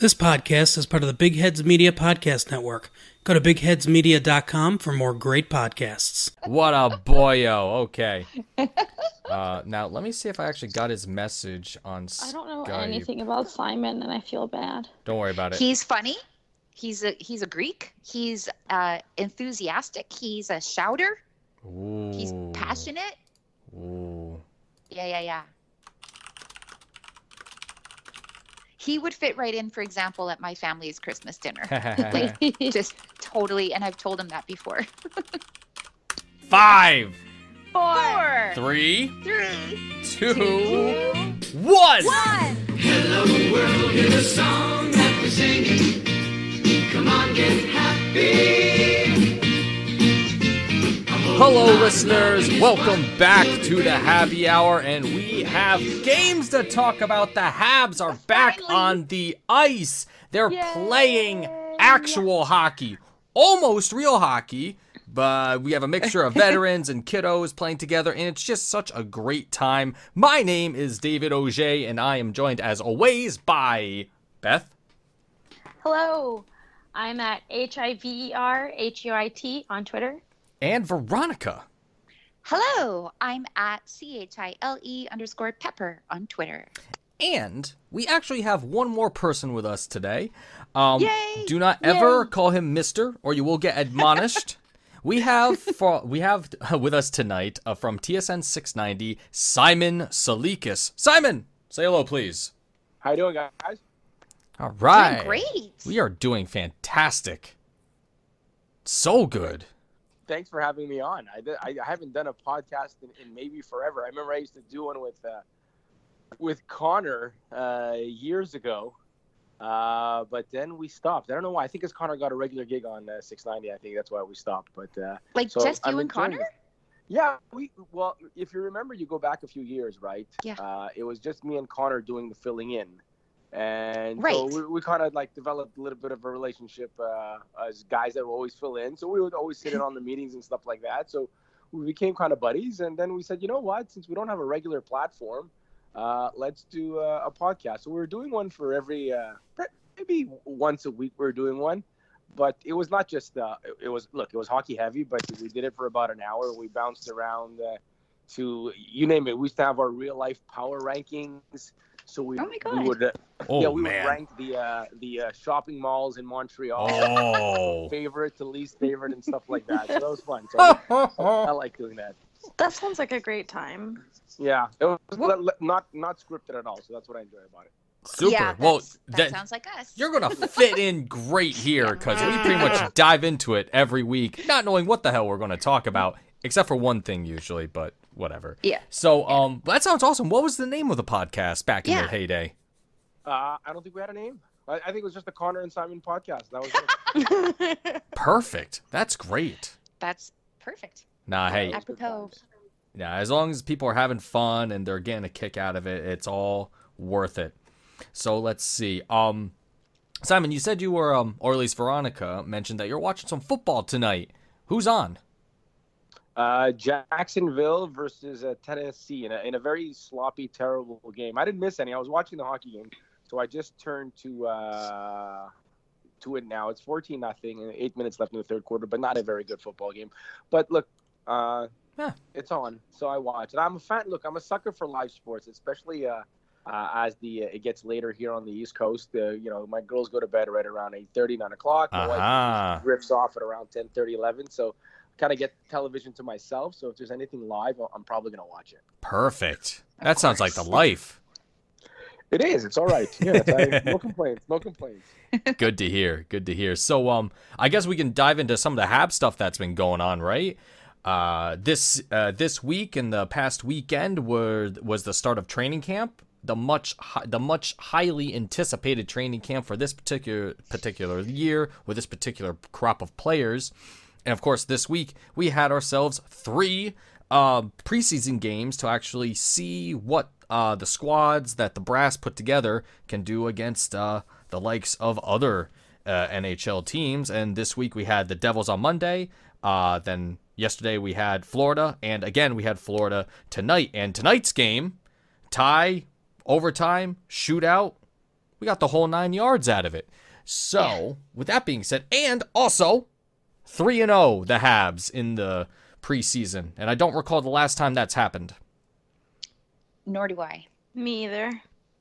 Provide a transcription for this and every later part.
This podcast is part of the Big Heads Media Podcast Network. Go to bigheadsmedia.com for more great podcasts. What a boyo. Okay. Uh, now let me see if I actually got his message on Skype. I don't know anything about Simon, and I feel bad. Don't worry about it. He's funny. He's a he's a Greek. He's uh, enthusiastic. He's a shouter. Ooh. He's passionate. Ooh. Yeah, yeah, yeah. He would fit right in, for example, at my family's Christmas dinner. like just totally, and I've told him that before. Five, Four, three, three, two, two, one. one. Hello world is a song that we're singing. Come on, get happy. Hello, listeners. Welcome back to the Happy Hour, and we have games to talk about. The Habs are back on the ice. They're playing actual hockey, almost real hockey, but we have a mixture of veterans and kiddos playing together, and it's just such a great time. My name is David Auger, and I am joined, as always, by Beth. Hello, I'm at H I V E R H U I T on Twitter. And Veronica. Hello, I'm at C H I L E underscore pepper on Twitter. And we actually have one more person with us today. Um, Yay! Do not ever call him Mister, or you will get admonished. we have for we have with us tonight uh, from TSN 690 Simon Salikis. Simon, say hello, please. How you doing, guys? All right, Doing great. We are doing fantastic. So good. Thanks for having me on. I, I, I haven't done a podcast in, in maybe forever. I remember I used to do one with uh, with Connor uh, years ago, uh, but then we stopped. I don't know why. I think it's Connor got a regular gig on uh, 690. I think that's why we stopped. But uh, Like So, just you I'm and Connor? it. yeah, we well, if you remember, you go back a few years, right? Yeah. Uh, it was just me and Connor doing the filling in. And so we, we kind of like developed a little bit of a relationship uh, as guys that would always fill in. So we would always sit in on the meetings and stuff like that. So we became kind of buddies. And then we said, you know what? Since we don't have a regular platform, uh, let's do uh, a podcast. So we were doing one for every, uh, maybe once a week. We are doing one. But it was not just, uh, it, it was, look, it was hockey heavy, but we did it for about an hour. We bounced around uh, to, you name it. We used to have our real life power rankings. So we, Oh my we would, uh, Oh yeah, we man. would rank the uh, the uh, shopping malls in Montreal, Oh. favorite to least favorite, and stuff like that. So that was fun. So I, I like doing that. That sounds like a great time. Yeah, it was le- le- not not scripted at all. So that's what I enjoy about it. Super. Yeah, well, that, that- sounds like us. You're gonna fit in great here because we pretty much dive into it every week, not knowing what the hell we're gonna talk about, except for one thing usually, but whatever. Yeah. So, um, that sounds awesome. What was the name of the podcast back in Yeah. the heyday? Uh, I don't think we had a name. I, I think it was just the Connor and Simon podcast. That was it. Perfect. That's great. That's perfect. Nah, hey, That Apropos. times. yeah. As long as people are having fun and they're getting a kick out of it, it's all worth it. So let's see. Um, Simon, you said you were, um, or at least Veronica mentioned that you're watching some football tonight. Who's on? Uh, Jacksonville versus uh, Tennessee in a, in a very sloppy, terrible game. I didn't miss any. I was watching the hockey game, so I just turned to uh, to it now. It's fourteen nothing, and eight minutes left in the third quarter, but not a very good football game. But look, uh, Huh. it's on, so I watch. And I'm a fan. Look, I'm a sucker for live sports, especially uh, uh, as the uh, it gets later here on the East Coast. Uh, you know, my girls go to bed right around 8:30, 9 o'clock. My wife Aha. off at around 10 30 11 so kind of get television to myself so if there's anything live i'm probably going to watch it Perfect. That sounds like the life. it is it's all right yeah I, no complaints no complaints Good to hear. Good to hear. So, um, I guess we can dive into some of the Hab stuff that's been going on, right? Uh, this uh, this week and the past weekend were was the start of training camp. The much the much highly anticipated training camp for this particular particular year with this particular crop of players. And of course, this week we had ourselves three uh, preseason games to actually see what uh, the squads that the brass put together can do against uh, the likes of other uh, NHL teams. And this week we had the Devils on Monday. Uh, then yesterday we had Florida, and again we had Florida tonight. And tonight's game, tie, overtime, shootout. We got the whole nine yards out of it. So, with that being said, and also 3 and 0 the Habs in the preseason. And I don't recall the last time that's happened. Nor do I. Me either.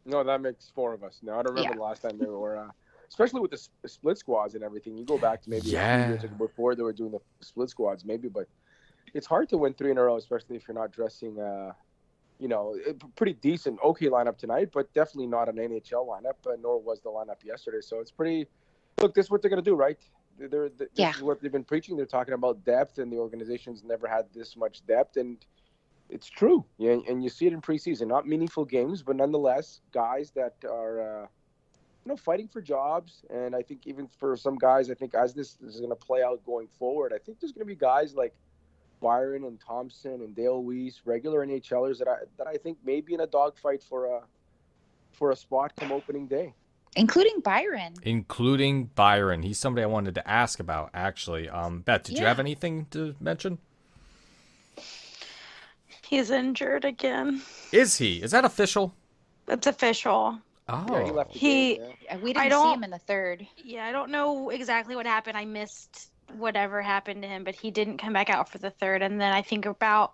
No, that makes four of us. No, I don't remember Yeah. the last time they were, uh, especially with the s- split squads and everything. You go back to maybe a Yeah. few years before they were doing the split squads, maybe, but it's hard to win three in a row, especially if you're not dressing, uh, you know, pretty decent, okay lineup tonight, but definitely not an NHL lineup, uh, nor was the lineup yesterday. So it's pretty. Look, this is what they're gonna do, right? They're, this Yeah. is what they've been preaching. They're talking about depth, and the organization's never had this much depth, and it's true. Yeah, and you see it in preseason. Not meaningful games, but nonetheless, guys that are, uh, you know, fighting for jobs. And I think even for some guys, I think as this is going to play out going forward, I think there's going to be guys like Byron and Thompson and Dale Weise, regular NHLers that I that I think may be in a dogfight for a for a spot come opening day. Including Byron. Including Byron. He's somebody I wanted to ask about, actually. Um, Beth, did you have anything to mention? He's injured again. Is he? Is that official? It's official. Oh. Yeah, he left. He- game, We didn't see him in the third. Yeah, I don't know exactly what happened. I missed whatever happened to him, but he didn't come back out for the third. And then I think about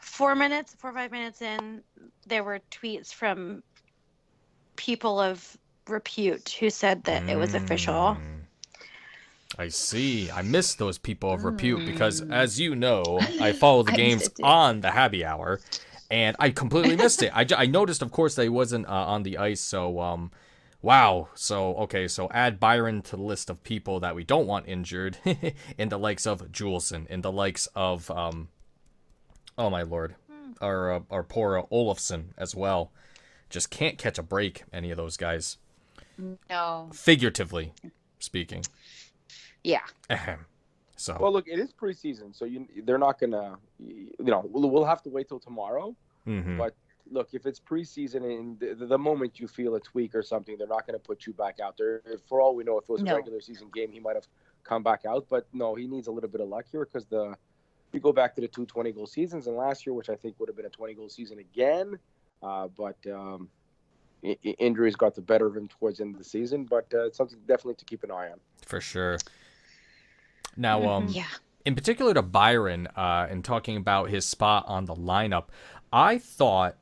four minutes, four or five minutes in, there were tweets from people of repute who said that it was official. Mm. I see. I missed those people of repute because, as you know, I follow the I games on the Happy Hour, and I completely missed it. I, I noticed, of course, that he wasn't uh, on the ice. So, um, wow. So, okay. So, add Byron to the list of people that we don't want injured, in the likes of Juleson, in the likes of, um, oh my lord, our uh, our poor uh, Olafson as well. Just can't catch a break. Any of those guys, No. figuratively speaking. Yeah. Ahem. So Well, look, it is preseason, so you they're not gonna, you know, we'll, we'll have to wait till tomorrow. mhm. But look, if it's preseason and the, the moment you feel a tweak or something, they're not going to put you back out there. For all we know, if it was a regular season game, he might have come back out. But no, he needs a little bit of luck here because the we go back to the two 20 goal seasons and last year, which I think would have been a 20 goal season again. Uh, but um, i- i- injuries got the better of him towards the end of the season. But uh, it's something definitely to keep an eye on. for sure. Now, um, Yeah. in particular to Byron, uh, and talking about his spot on the lineup, I thought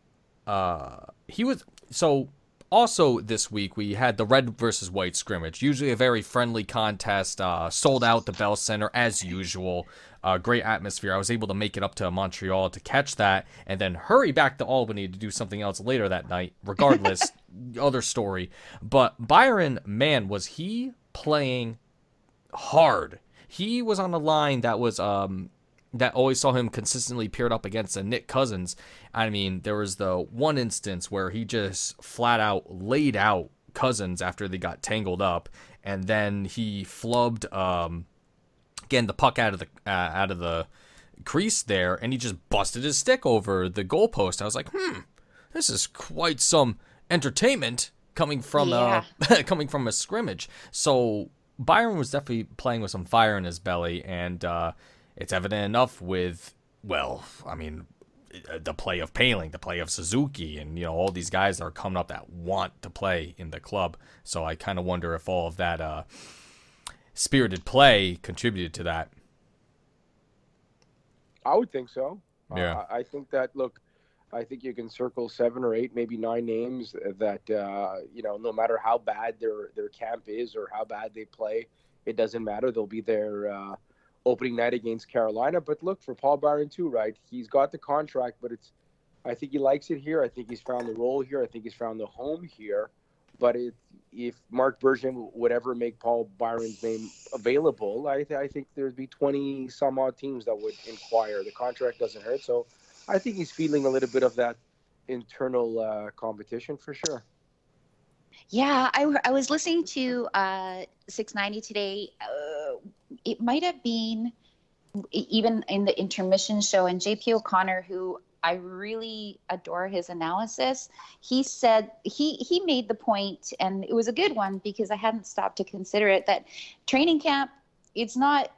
uh, he was so. Also, this week we had the red versus white scrimmage. Usually a very friendly contest. Uh, sold out the Bell Center as usual. Uh, great atmosphere. I was able to make it up to Montreal to catch that, and then hurry back to Albany to do something else later that night. Regardless, other story. But Byron, man, was he playing hard. He was on a line that was um that always saw him consistently paired up against a Nick Cousins. I mean, there was the one instance where he just flat out laid out Cousins after they got tangled up, and then he flubbed um getting the puck out of the uh, out of the crease there, and he just busted his stick over the goalpost. I was like, hmm, this is quite some entertainment coming from uh coming from a scrimmage. So Byron was definitely playing with some fire in his belly, and uh, it's evident enough with well, I mean, uh, the play of Poehling, the play of Suzuki, and you know all these guys that are coming up that want to play in the club. So I kind of wonder if all of that uh, spirited play contributed to that. I would think so. Yeah. Uh, I I think that look, I think you can circle seven or eight, maybe nine names that uh, you know, no matter how bad their their camp is or how bad they play, it doesn't matter. They'll be there uh, opening night against Carolina. But look for Paul Byron too, right? He's got the contract, but it's. I think he likes it here. I think he's found the role here. I think he's found the home here. But it, if Marc Bergevin would ever make Paul Byron's name available, I, I think there'd be 20 some odd teams that would inquire. The contract doesn't hurt. So I think he's feeling a little bit of that internal uh, competition for sure. Yeah, I, I was listening to uh, 690 today. Uh, it might have been even in the intermission show, and JP O'Connor, who I really adore his analysis, he said he he made the point, and it was a good one because I hadn't stopped to consider it. That training camp, it's not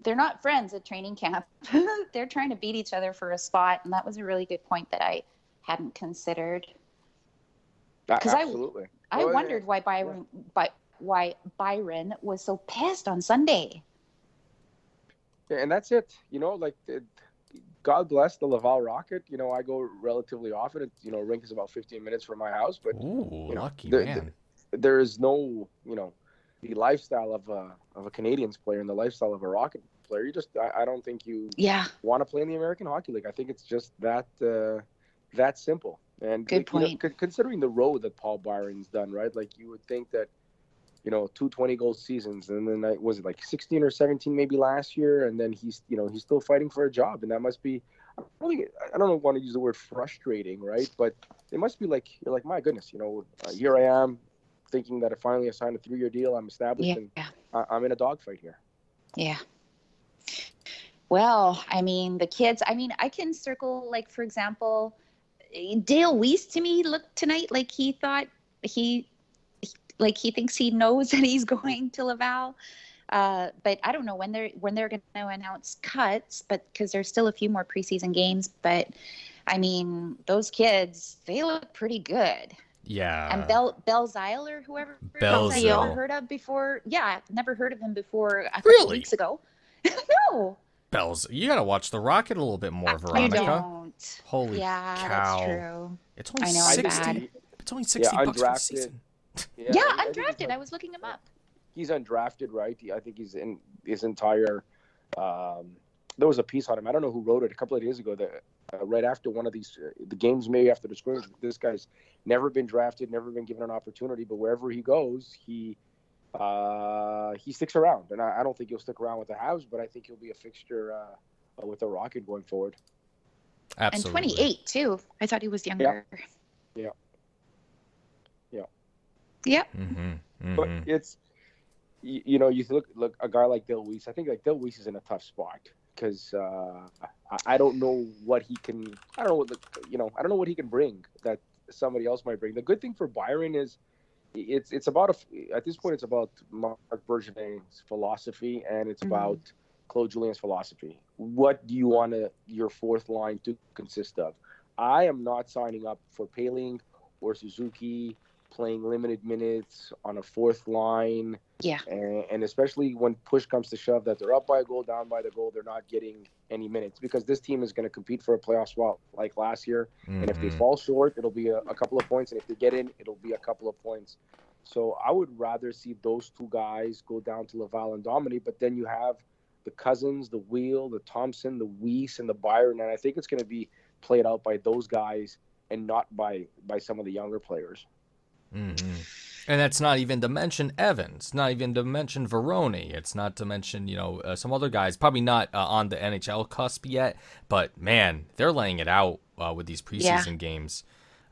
they're not friends at training camp. they're trying to beat each other for a spot, and that was a really good point that I hadn't considered. 'Cause I- Absolutely. I oh, Well, wondered why Byron, by, why Byron was so pissed on Sunday. Yeah, and that's it. You know, like it, God bless the Laval Rocket. You know, I go relatively often. It, you know, rink is about 15 minutes from my house, but Ooh, you know, lucky the- the- man. there is no, you know, the lifestyle of a of a Canadiens player and the lifestyle of a Rocket player. You just, I, I don't think you Yeah, want to play in the American Hockey League. I think it's just that uh, that simple. And Good you know, point. considering the road that Paul Byron's done, right? Like you would think that, you know, two 20 goal seasons, and then I, was it like 16 or 17 maybe last year, and then he's, you know, he's still fighting for a job, and that must be, I don't, think, I don't want to use the word frustrating, right? But it must be like you're like, my goodness, you know, uh, here I am, thinking that I finally signed a three-year deal, I'm established, yeah, and I, I'm in a dogfight here. yeah. Well, I mean, the kids. I mean, I can circle like, for example, Dale Weise to me looked tonight like he thought he, like he thinks he knows that he's going to Laval. Uh, but I don't know when they're when they're going to announce cuts, but because there's still a few more preseason games. But I mean, those kids they look pretty good. Yeah. and Bell Bell Zile or whoever Bell I Zile. never heard of before. Yeah, I've never heard of him before. A couple Really? weeks ago. no, Bells, you gotta watch the Rocket a little bit more, I Veronica. don't. Holy yeah, cow! that's true. It's only I know, I'm sixty. bad. It's only sixty bucks for the undrafted. season. Yeah, I- I undrafted. un- I was looking him up. he's undrafted, right? I think he's in his entire. Um, there was a piece on him. I don't know who wrote it a couple of days ago. That uh, right after one of these uh, the games, maybe after the scrimmage, this guy's never been drafted, never been given an opportunity. But wherever he goes, he uh, he sticks around, and I, I don't think he'll stick around with the Habs, but I think he'll be a fixture uh, with the Rocket going forward. Absolutely. And 28 too. I thought he was younger. Yeah. Yeah. Yep. Mm-hmm. But it's you, you know you look look a guy like Dale Weise. I think like Dale Weise is in a tough spot because uh, I, I don't know what he can. I don't know what the, you know. I don't know what he can bring that somebody else might bring. The good thing for Byron is it's it's about a, at this point it's about Marc Bergevin's philosophy and it's Mhm. about Claude Julien's philosophy. What do you want to, your fourth line to consist of? I am not signing up for Poehling or Suzuki playing limited minutes on a fourth line. Yeah. And, and especially when push comes to shove, that they're up by a goal, down by the goal, they're not getting any minutes because this team is going to compete for a playoff spot like last year. And if they Mhm. fall short, it'll be a, a couple of points. And if they get in, it'll be a couple of points. So I would rather see those two guys go down to Laval and dominate. But then you have the Cousins, the Weal, the Thompson, the Weise, and the Byron. And I think it's going to be played out by those guys and not by by some of the younger players. Mm-hmm. And that's not even to mention Evans, not even to mention Veroni. It's not to mention, you know, uh, some other guys, probably not uh, on the NHL cusp yet, but man, they're laying it out uh, with these preseason Yeah. games.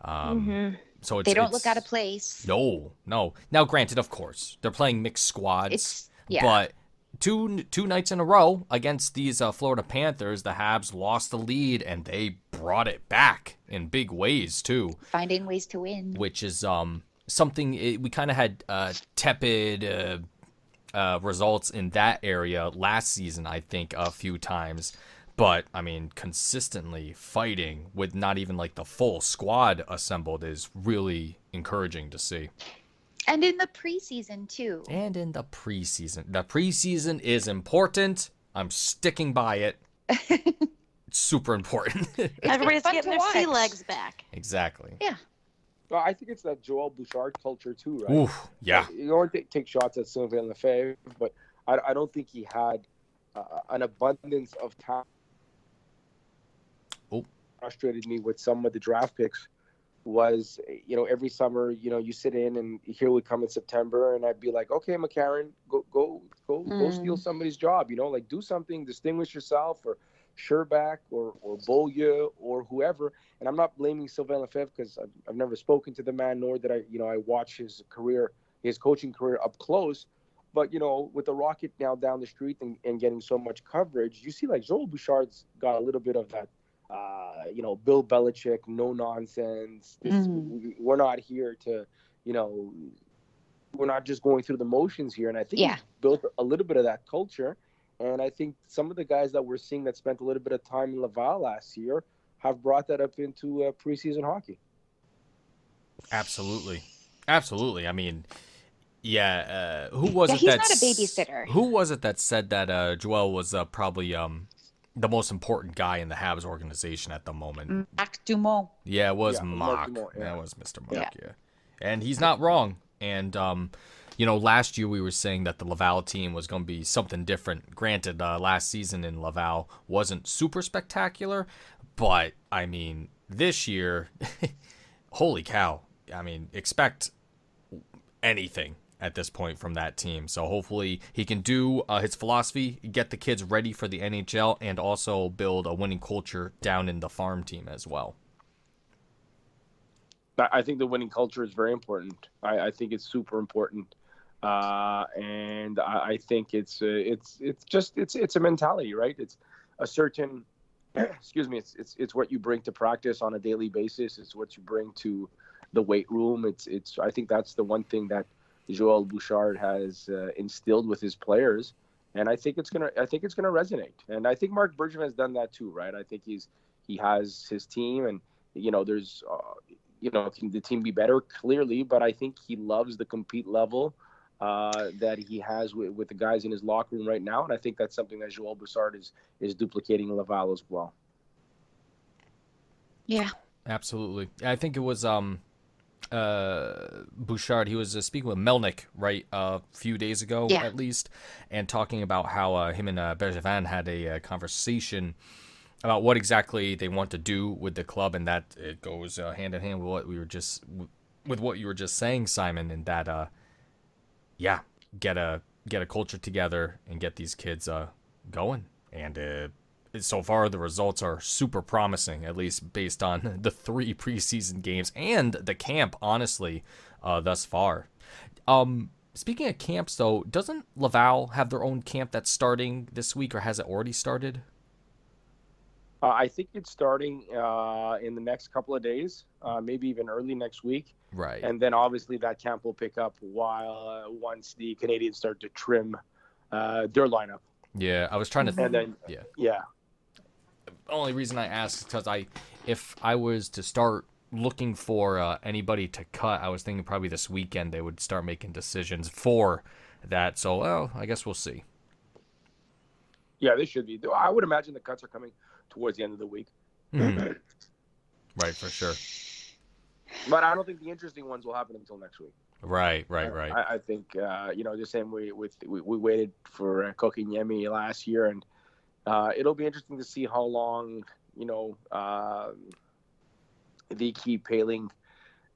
Um, Mhm. So it's, They don't look out of place. No, no. Now, granted, of course, they're playing mixed squads, yeah. but two two nights in a row against these uh, Florida Panthers, the Habs lost the lead and they brought it back in big ways too finding ways to win. which is um something it, we kind of had uh, tepid uh, uh, results in that area last season. I think a few times, but I mean consistently fighting with not even like the full squad assembled is really encouraging to see. And in the preseason too. And in the preseason, the preseason is important. I'm sticking by it. it's super important. Everybody's getting to their sea legs back. exactly. Yeah. Well, I think it's that Joel Bouchard culture too, right? Oof. Yeah. You don't take, take shots at Sylvain Lefebvre, but I, I don't think he had uh, an abundance of time. Oh. Frustrated me with some of the draft picks was, you know, every summer, you know, you sit in and here we come in September, and I'd be like, okay, McCarron, go, go, go, go Mm. steal somebody's job, you know, like do something, distinguish yourself, or Scherbak, or or Beaulieu, or whoever. And I'm not blaming Sylvain Lefebvre because I've, I've never spoken to the man, nor did I, you know, I watch his career, his coaching career up close. But you know, with the Rocket now down the street and, and getting so much coverage, you see like Joel Bouchard's got a little bit of that, uh, you know, Bill Belichick, no nonsense. This, Mm. we, we're not here to, you know, we're not just going through the motions here. And I think Yeah. he's built a little bit of that culture. And I think some of the guys that we're seeing that spent a little bit of time in Laval last year have brought that up into uh, preseason hockey. Absolutely, absolutely. I mean, yeah. Uh, who was Yeah, it he's that not a s- babysitter. Who was it that said that uh, Joel was uh, probably um the most important guy in the Habs organization at the moment? Mac Dumont. Yeah, it was Yeah, Mark Mock. Dumont, yeah. That was Mr. Mock, yeah. And he's not wrong. And um, you know, last year we were saying that the Laval team was going to be something different. Granted, uh, last season in Laval wasn't super spectacular, but I mean, this year, holy cow! I mean, expect anything at this point from that team. So hopefully he can do uh, his philosophy, get the kids ready for the NHL, and also build a winning culture down in the farm team as well. I think the winning culture is very important. I, I think it's super important, uh, and I, I think it's uh, it's it's just it's it's a mentality, right? It's a certain, excuse me, it's it's it's what you bring to practice on a daily basis. It's what you bring to the weight room. It's it's I think that's the one thing that Joel Bouchard has uh, instilled with his players, and I think it's gonna I think it's gonna resonate. And I think Marc Bergevin has done that too, right? I think he's he has his team, and you know there's. Uh, you know, can the team be better? Clearly, but I think he loves the compete level uh, that he has with, with the guys in his locker room right now, and I think that's something that Joel Broussard is is duplicating Laval as well. Yeah. Absolutely. I think it was um uh Bouchard he was uh, speaking with Melnick right a few days ago Yeah. at least and talking about how uh, him and uh, Bergevin had a, uh conversation about what exactly they want to do with the club and that it goes uh, hand in hand with what we were just with what you were just saying Simon and that uh yeah get a get a culture together and get these kids uh going and uh so far the results are super promising at least based on the three preseason games and the camp honestly uh, thus far. Um speaking of camps though doesn't laval have their own camp that's starting this week or has it already started? Uh, I think it's starting uh, in the next couple of days, uh, maybe even early next week, right. And then obviously that camp will pick up while uh, once the Canadiens start to trim uh, their lineup, yeah i was trying to th- and then yeah. yeah, only reason I asked is because I, if I was to start looking for uh, anybody to cut, I was thinking probably this weekend they would start making decisions for that. So, well, I guess we'll see. yeah, they should be. I would imagine the cuts are coming towards the end of the week. Mhm. right, for sure. But I don't think the interesting ones will happen until next week. Right, right, right. I, I think uh, you know the same way with we, we waited for uh, Kotkaniemi last year, and uh, it'll be interesting to see how long you know uh, they keep Poehling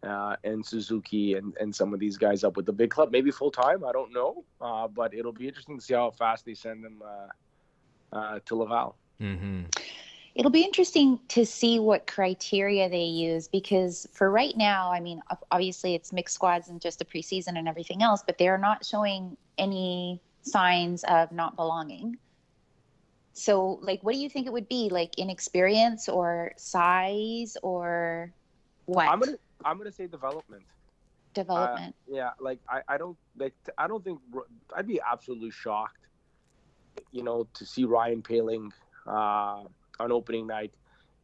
uh, and Suzuki and, and some of these guys up with the big club, maybe full time. I don't know, uh, but it'll be interesting to see how fast they send them uh, uh, to Laval. mm-hmm. It'll be interesting to see what criteria they use because for right now, I mean, obviously it's mixed squads and just the preseason and everything else, but they're not showing any signs of not belonging. So, like, what do you think it would be? Like inexperience or size or what? I'm gonna I'm gonna say development. Development. Yeah, like I, I don't like I don't think I'd be absolutely shocked, you know, to see Ryan Poehling uh, on opening night.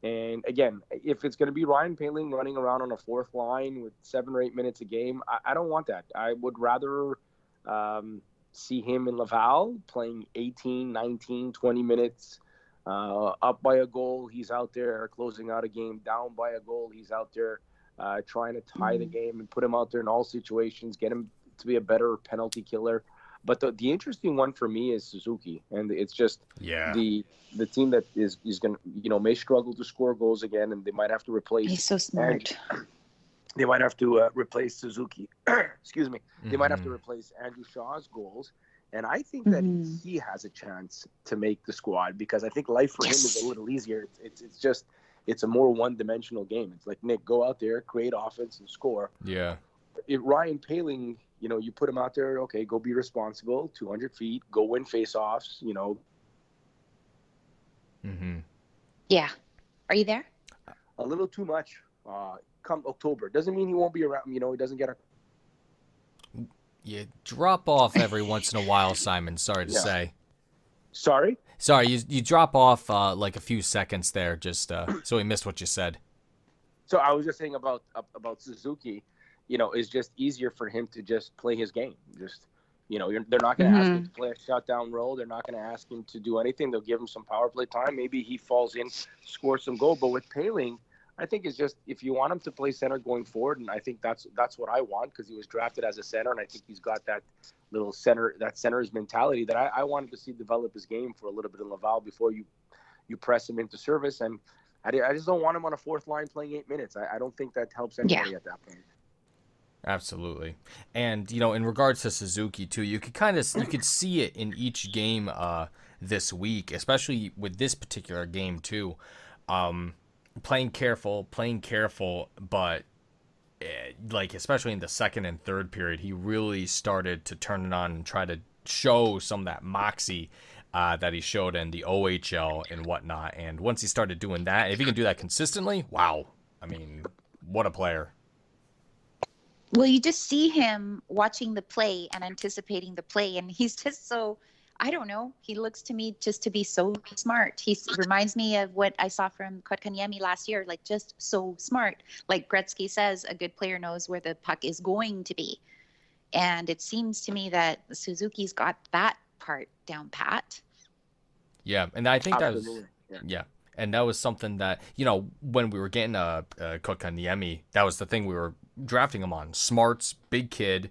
And again, if it's going to be Ryan Poehling running around on a fourth line with seven or eight minutes a game, I, I don't want that. I would rather um, see him in Laval playing 18, 19, 20 minutes. Uh, up by a goal, he's out there closing out a game. Down by a goal, he's out there uh, trying to tie the game and put him out there in all situations, get him to be a better penalty killer. But the, the interesting one for me is Suzuki, and it's just Yeah. the the team that is is going to you know may struggle to score goals again, and they might have to replace He's so smart. They might have to uh, replace Suzuki. Excuse me. They might have to Mhm. replace Andrew Shaw's goals. And I think that Mhm. he has a chance to make the squad because I think life for him is a little easier. It's, it's, it's just, it's a more one dimensional game. It's like, Nick, go out there, create offense, and score. Yeah. If Ryan Poehling, you know, you put him out there, okay, go be responsible, 200 feet, go win faceoffs, you know, Mm-hmm. Yeah. Are you there? a little too much uh, come October. Doesn't mean he won't be around, you know, he doesn't get a You drop off every once in a while, Simon. Sorry to Yeah. say. Sorry? Sorry, you you drop off uh, like a few seconds there, just uh, so we missed what you said. So I was just saying about about Suzuki. you know, is just easier for him to just play his game. Just, you know, you're, they're not going to ask him to play a shutdown role. They're not going to ask him to do anything. They'll give him some power play time. Maybe he falls in, scores some goal. But with Poehling, I think it's just if you want him to play center going forward, and I think that's that's what I want because he was drafted as a center, and I think he's got that little center that center's mentality that I, I wanted to see develop his game for a little bit in Laval before you you press him into service. And I, I just don't want him on a fourth line playing eight minutes. I, I don't think that helps anybody Yeah. at that point. Absolutely. And you know, in regards to Suzuki too, you could kind of you could see it in each game uh this week, especially with this particular game too. Um playing careful, playing careful, but eh, like especially in the second and third period, he really started to turn it on and try to show some of that moxie uh, that he showed in the OHL and whatnot. And once he started doing that, if he can do that consistently, wow! I mean, what a player! Well, you just see him watching the play and anticipating the play, and he's just so. I don't know. He looks to me just to be so smart. He reminds me of what I saw from Kotkaniemi last year, like just so smart. Like Gretzky says, a good player knows where the puck is going to be. And it seems to me that Suzuki's got that part down pat. Yeah, and I think that was Yeah. Yeah. And that was something that, you know, when we were getting uh, uh Kotkaniemi, that was the thing we were drafting him on. Smarts, big kid,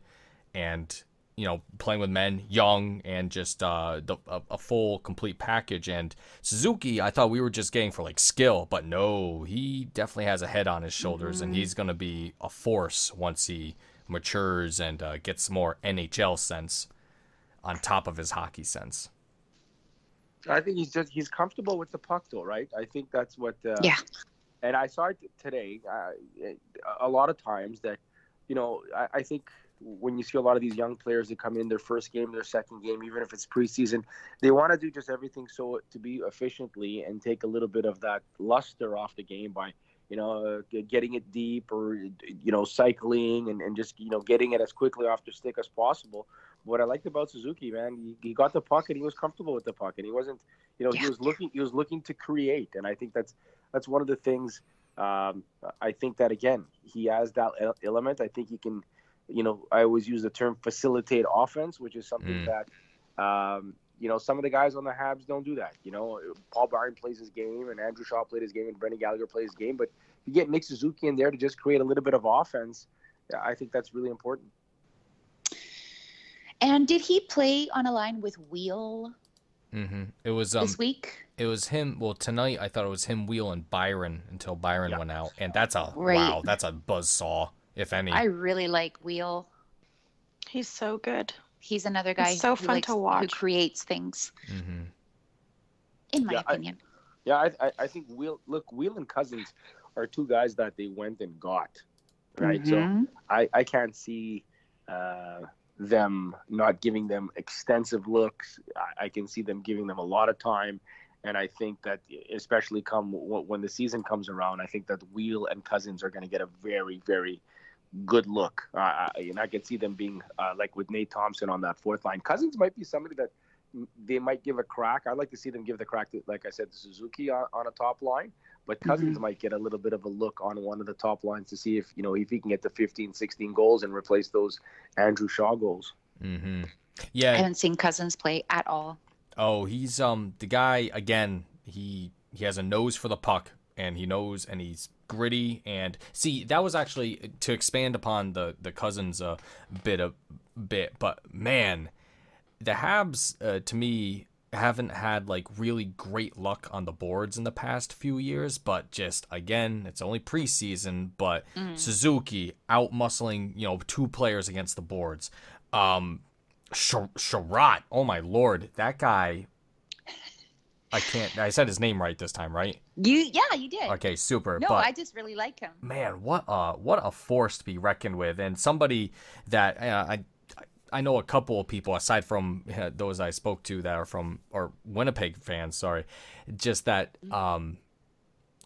and, you know, playing with men, young, and just uh, the, a, a full, complete package. And Suzuki, I thought we were just getting for, like, skill, but no, he definitely has a head on his shoulders, and he's going to be a force once he matures and uh, gets more NHL sense on top of his hockey sense. I think he's just he's comfortable with the puck though, right? I think that's what. Uh, Yeah. And I saw it today. Uh, a lot of times that, you know, I, I think when you see a lot of these young players that come in their first game, their second game, even if it's preseason, they want to do just everything so to be efficiently and take a little bit of that luster off the game by, you know, uh, getting it deep or you know cycling and, and just you know getting it as quickly off the stick as possible. What I liked about Suzuki, man, he, he got the puck and he was comfortable with the puck and he wasn't, you know, he was looking he was looking to create, and I think that's that's one of the things. Um, I think that again, he has that element. I think he can, you know, I always use the term facilitate offense, which is something Mm. that, um, you know, some of the guys on the Habs don't do that. You know, Paul Byron plays his game, and Andrew Shaw played his game, and Brendan Gallagher plays his game. But you get Nick Suzuki in there to just create a little bit of offense. I think that's really important. And did he play on a line with Weal Mm-hmm. It was um, this week? It was him. Well, tonight I thought it was him, Weal, and Byron until Byron Yeah. went out, and that's a Right. wow. That's a buzz saw, if any. I really like Weal. He's so good. He's another guy It's so who, fun likes, to who watch. creates things, hmm in my Yeah, I- opinion. Yeah, I, I, I think Weal, look, Weal and Cousins are two guys that they went and got, right? So Mhm. I, I can't see uh, them not giving them extensive looks. I, I can see them giving them a lot of time. And I think that, especially come w- when the season comes around, I think that Weal and Cousins are going to get a very, very good look. Uh, I- and I can see them being uh, like with Nate Thompson on that fourth line. Cousins might be somebody that they might give a crack. I'd like to see them give the crack to, like I said, to Suzuki on, on a top line. But Cousins might get a little bit of a look on one of the top lines to see if, you know, if he can get to 15, 16 goals and replace those Andrew Shaw goals. hmm Yeah, I haven't seen Cousins play at all. Oh, he's um the guy again. He he has a nose for the puck, and he knows, and he's gritty. And see, that was actually to expand upon the the cousins uh, bit a bit. But man, the Habs uh, to me haven't had like really great luck on the boards in the past few years. But just again, it's only preseason. But Suzuki out muscling you know two players against the boards. Um, Sh- Chiarot, oh my lord, that guy. I can't. I said his name right this time, right? You, yeah, you did. Okay, super. no, but I just really like him. man, what a what a force to be reckoned with, and somebody that uh, I I know a couple of people aside from uh, those I spoke to that are from or Winnipeg fans. Sorry, just that um,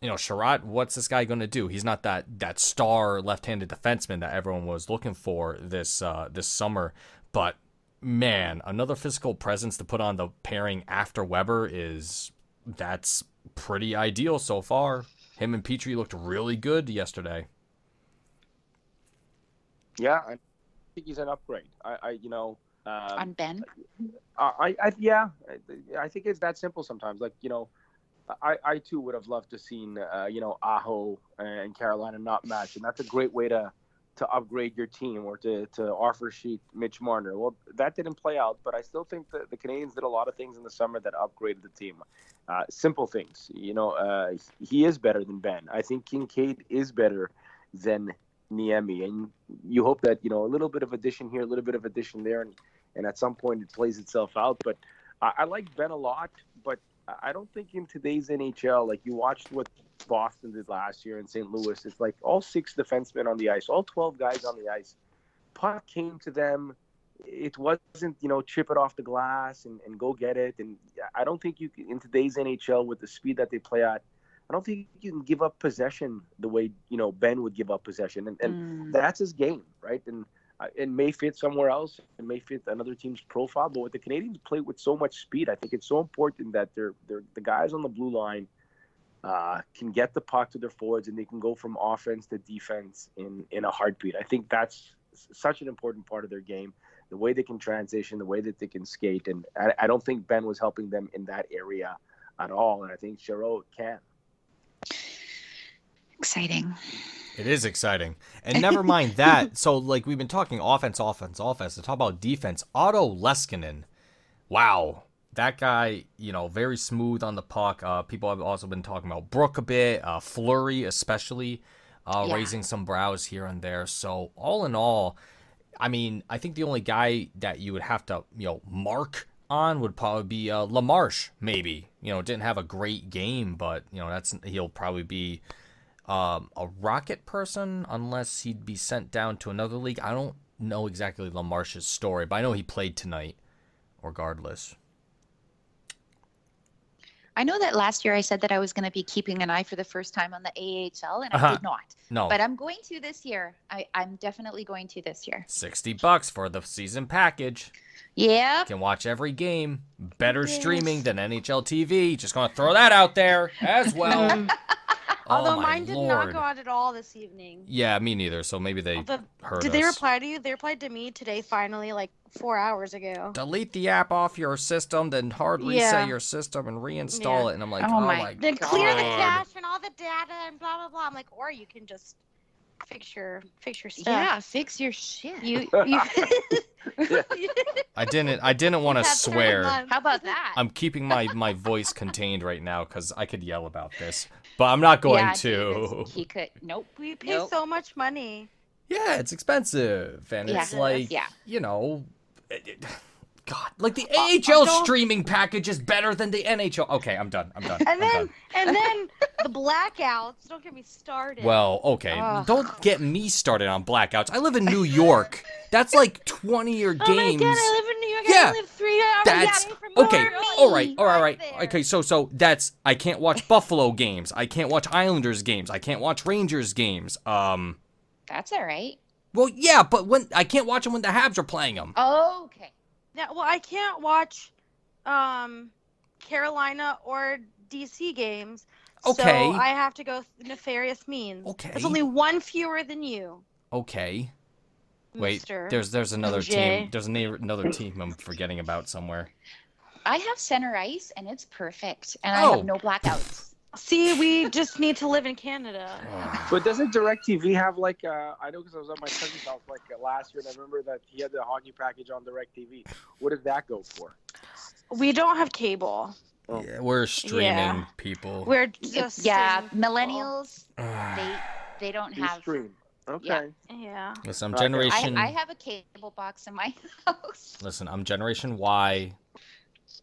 you know, Chiarot. What's this guy going to do? He's not that that star left-handed defenseman that everyone was looking for this uh, this summer, but man, another physical presence to put on the pairing after Weber is that's pretty ideal so far. Him and Petry looked really good yesterday. Yeah, I think he's an upgrade. I, I you know, um, on Benn. I, I, yeah, I, I think it's that simple sometimes. Like you know, I, I too would have loved to seen uh, you know Aho and Carolina not match, and that's a great way to to upgrade your team or to to offer sheet Mitch Marner. Well, that didn't play out, but I still think that the Canadiens did a lot of things in the summer that upgraded the team. Uh, simple things, you know. Uh, he is better than Benn. I think Kinkaid is better than Niemi, and you hope that you know a little bit of addition here, a little bit of addition there, and and at some point it plays itself out. But I, I like Benn a lot, I don't think in today's NHL, like you watched what Boston did last year in St. Louis, it's like all six defensemen on the ice, all 12 guys on the ice. Puck came to them. It wasn't, you know, chip it off the glass and, and go get it. And I don't think you can, in today's NHL, with the speed that they play at, I don't think you can give up possession the way, you know, Benn would give up possession. And, and Mm. that's his game, right? And it may fit somewhere else. It may fit another team's profile. But with the Canadiens play with so much speed, I think it's so important that they're, they're the guys on the blue line uh, can get the puck to their forwards and they can go from offense to defense in in a heartbeat. I think that's such an important part of their game. The way they can transition, the way that they can skate, and I, I don't think Benn was helping them in that area at all. And I think Chiarot can. Exciting. It is exciting. And never mind that. So, like, we've been talking offense, offense, offense. To talk about defense, Otto Leskinen. Wow. That guy, you know, very smooth on the puck. Uh, people have also been talking about Brook a bit, uh, Fleury especially, uh, Yeah. raising some brows here and there. So, all in all, I mean, I think the only guy that you would have to, you know, mark on would probably be uh, Lamarche, maybe. You know, didn't have a great game, but, you know, that's he'll probably be um, a Rocket person unless he'd be sent down to another league. I don't know exactly Lamarche's story, but I know he played tonight, regardless. I know that last year I said that I was going to be keeping an eye for the first time on the AHL, and I Uh-huh. did not. No, But I'm going to this year. I, I'm definitely going to this year. 60 bucks for the season package. Yeah. Can watch every game. Better streaming than NHL TV. Just gonna throw that out there as well. Oh Although mine did lord. not go out at all this evening. Yeah, me neither. So maybe they Although- heard did they reply to you? They replied to me today, finally, like four hours ago. Delete the app off your system, then hard reset Yeah. your system and reinstall Yeah. it. And I'm like, Oh oh, my my, Then clear the cache and all the data and blah blah blah. I'm like, or you can just fix your fix your stuff. Yeah. Fix your shit. You you. I didn't. I didn't want to swear. How about that? I'm keeping my my voice contained right now because I could yell about this, but I'm not going yeah, to. David's- He could. Nope. We pay Nope. so much money. Yeah, it's expensive, and it's like Yeah. you know, it- it- God, like the Uh, AHL don't- streaming package is better than the NHL. Okay, I'm done. I'm done. And I'm then done. and then the blackouts. Don't get me started. Well, okay, Ugh. don't get me started on blackouts. I live in New York. That's like 20 year games. oh games. my god, I live in New York. Yeah, I live three hours That's from okay. New All right, all right, all Right right. there. Okay, so so that's I can't watch Buffalo games. I can't watch Islanders games. I can't watch Rangers games. Um, That's all right. well, yeah, but when I can't watch them when the Habs are playing them. Okay. Yeah, well, I can't watch um, Carolina or DC games. Okay. So I have to go th- nefarious means. Okay. There's only one fewer than you. Okay. Wait, Mister. there's there's another Jay. team. There's a another team I'm forgetting about somewhere. I have center ice, and it's perfect, and I Oh. have no blackouts. See, we just need to live in Canada. But doesn't DirecTV have like uh, I know because I was at my cousin's house like uh, last year and I remember that he had the hockey package on DirecTV. What does that go for? We don't have cable. Oh. Yeah, we're streaming Yeah. people. We're just yeah, millennials, they they don't You have. stream. Okay. Yeah. Listen, I'm Okay. generation. I, I have a cable box in my house. Listen, I'm Generation Y.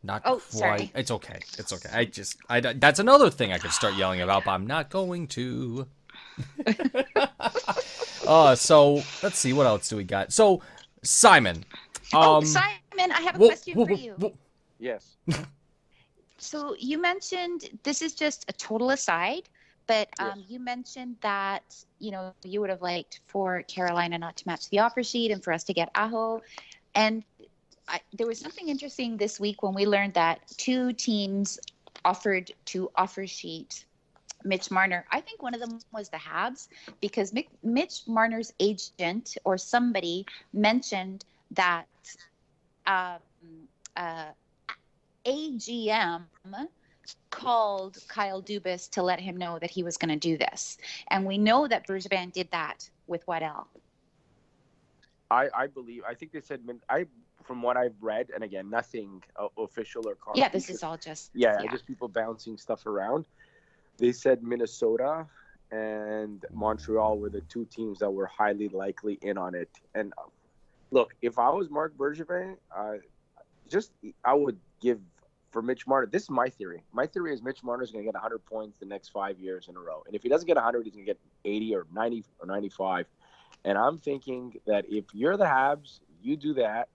Not Oh, quite. sorry. It's okay. It's okay. I just, I, that's another thing I could start yelling about, but I'm not going to. uh, so let's see. What else do we got? So, Simon. Um, oh, Simon, I have a whoa, question whoa, for whoa, you. Yes. So you mentioned this is just a total aside, but um, you mentioned that you know you would have liked for Carolina not to match the offer sheet and for us to get Aho, and I, there was something interesting this week when we learned that two teams offered to offer sheet Mitch Marner. I think one of them was the Habs because Mick, Mitch Marner's agent or somebody mentioned that um, uh, AGM called Kyle Dubas to let him know that he was going to do this. And we know that Bergevin did that with Waddell. I, I believe I think they said I from what I've read and again nothing uh, official or concrete. Yeah, this is all just yeah, yeah. just people bouncing stuff around. They said Minnesota and Montreal were the two teams that were highly likely in on it. And uh, look, if I was Marc Bergevin, uh, just I would give for Mitch Marner. This is my theory. My theory is Mitch Marner is going to get 100 points the next five years in a row, and if he doesn't get 100, he's going to get 80 or 90 or 95. And I'm thinking that if you're the Habs, you do that.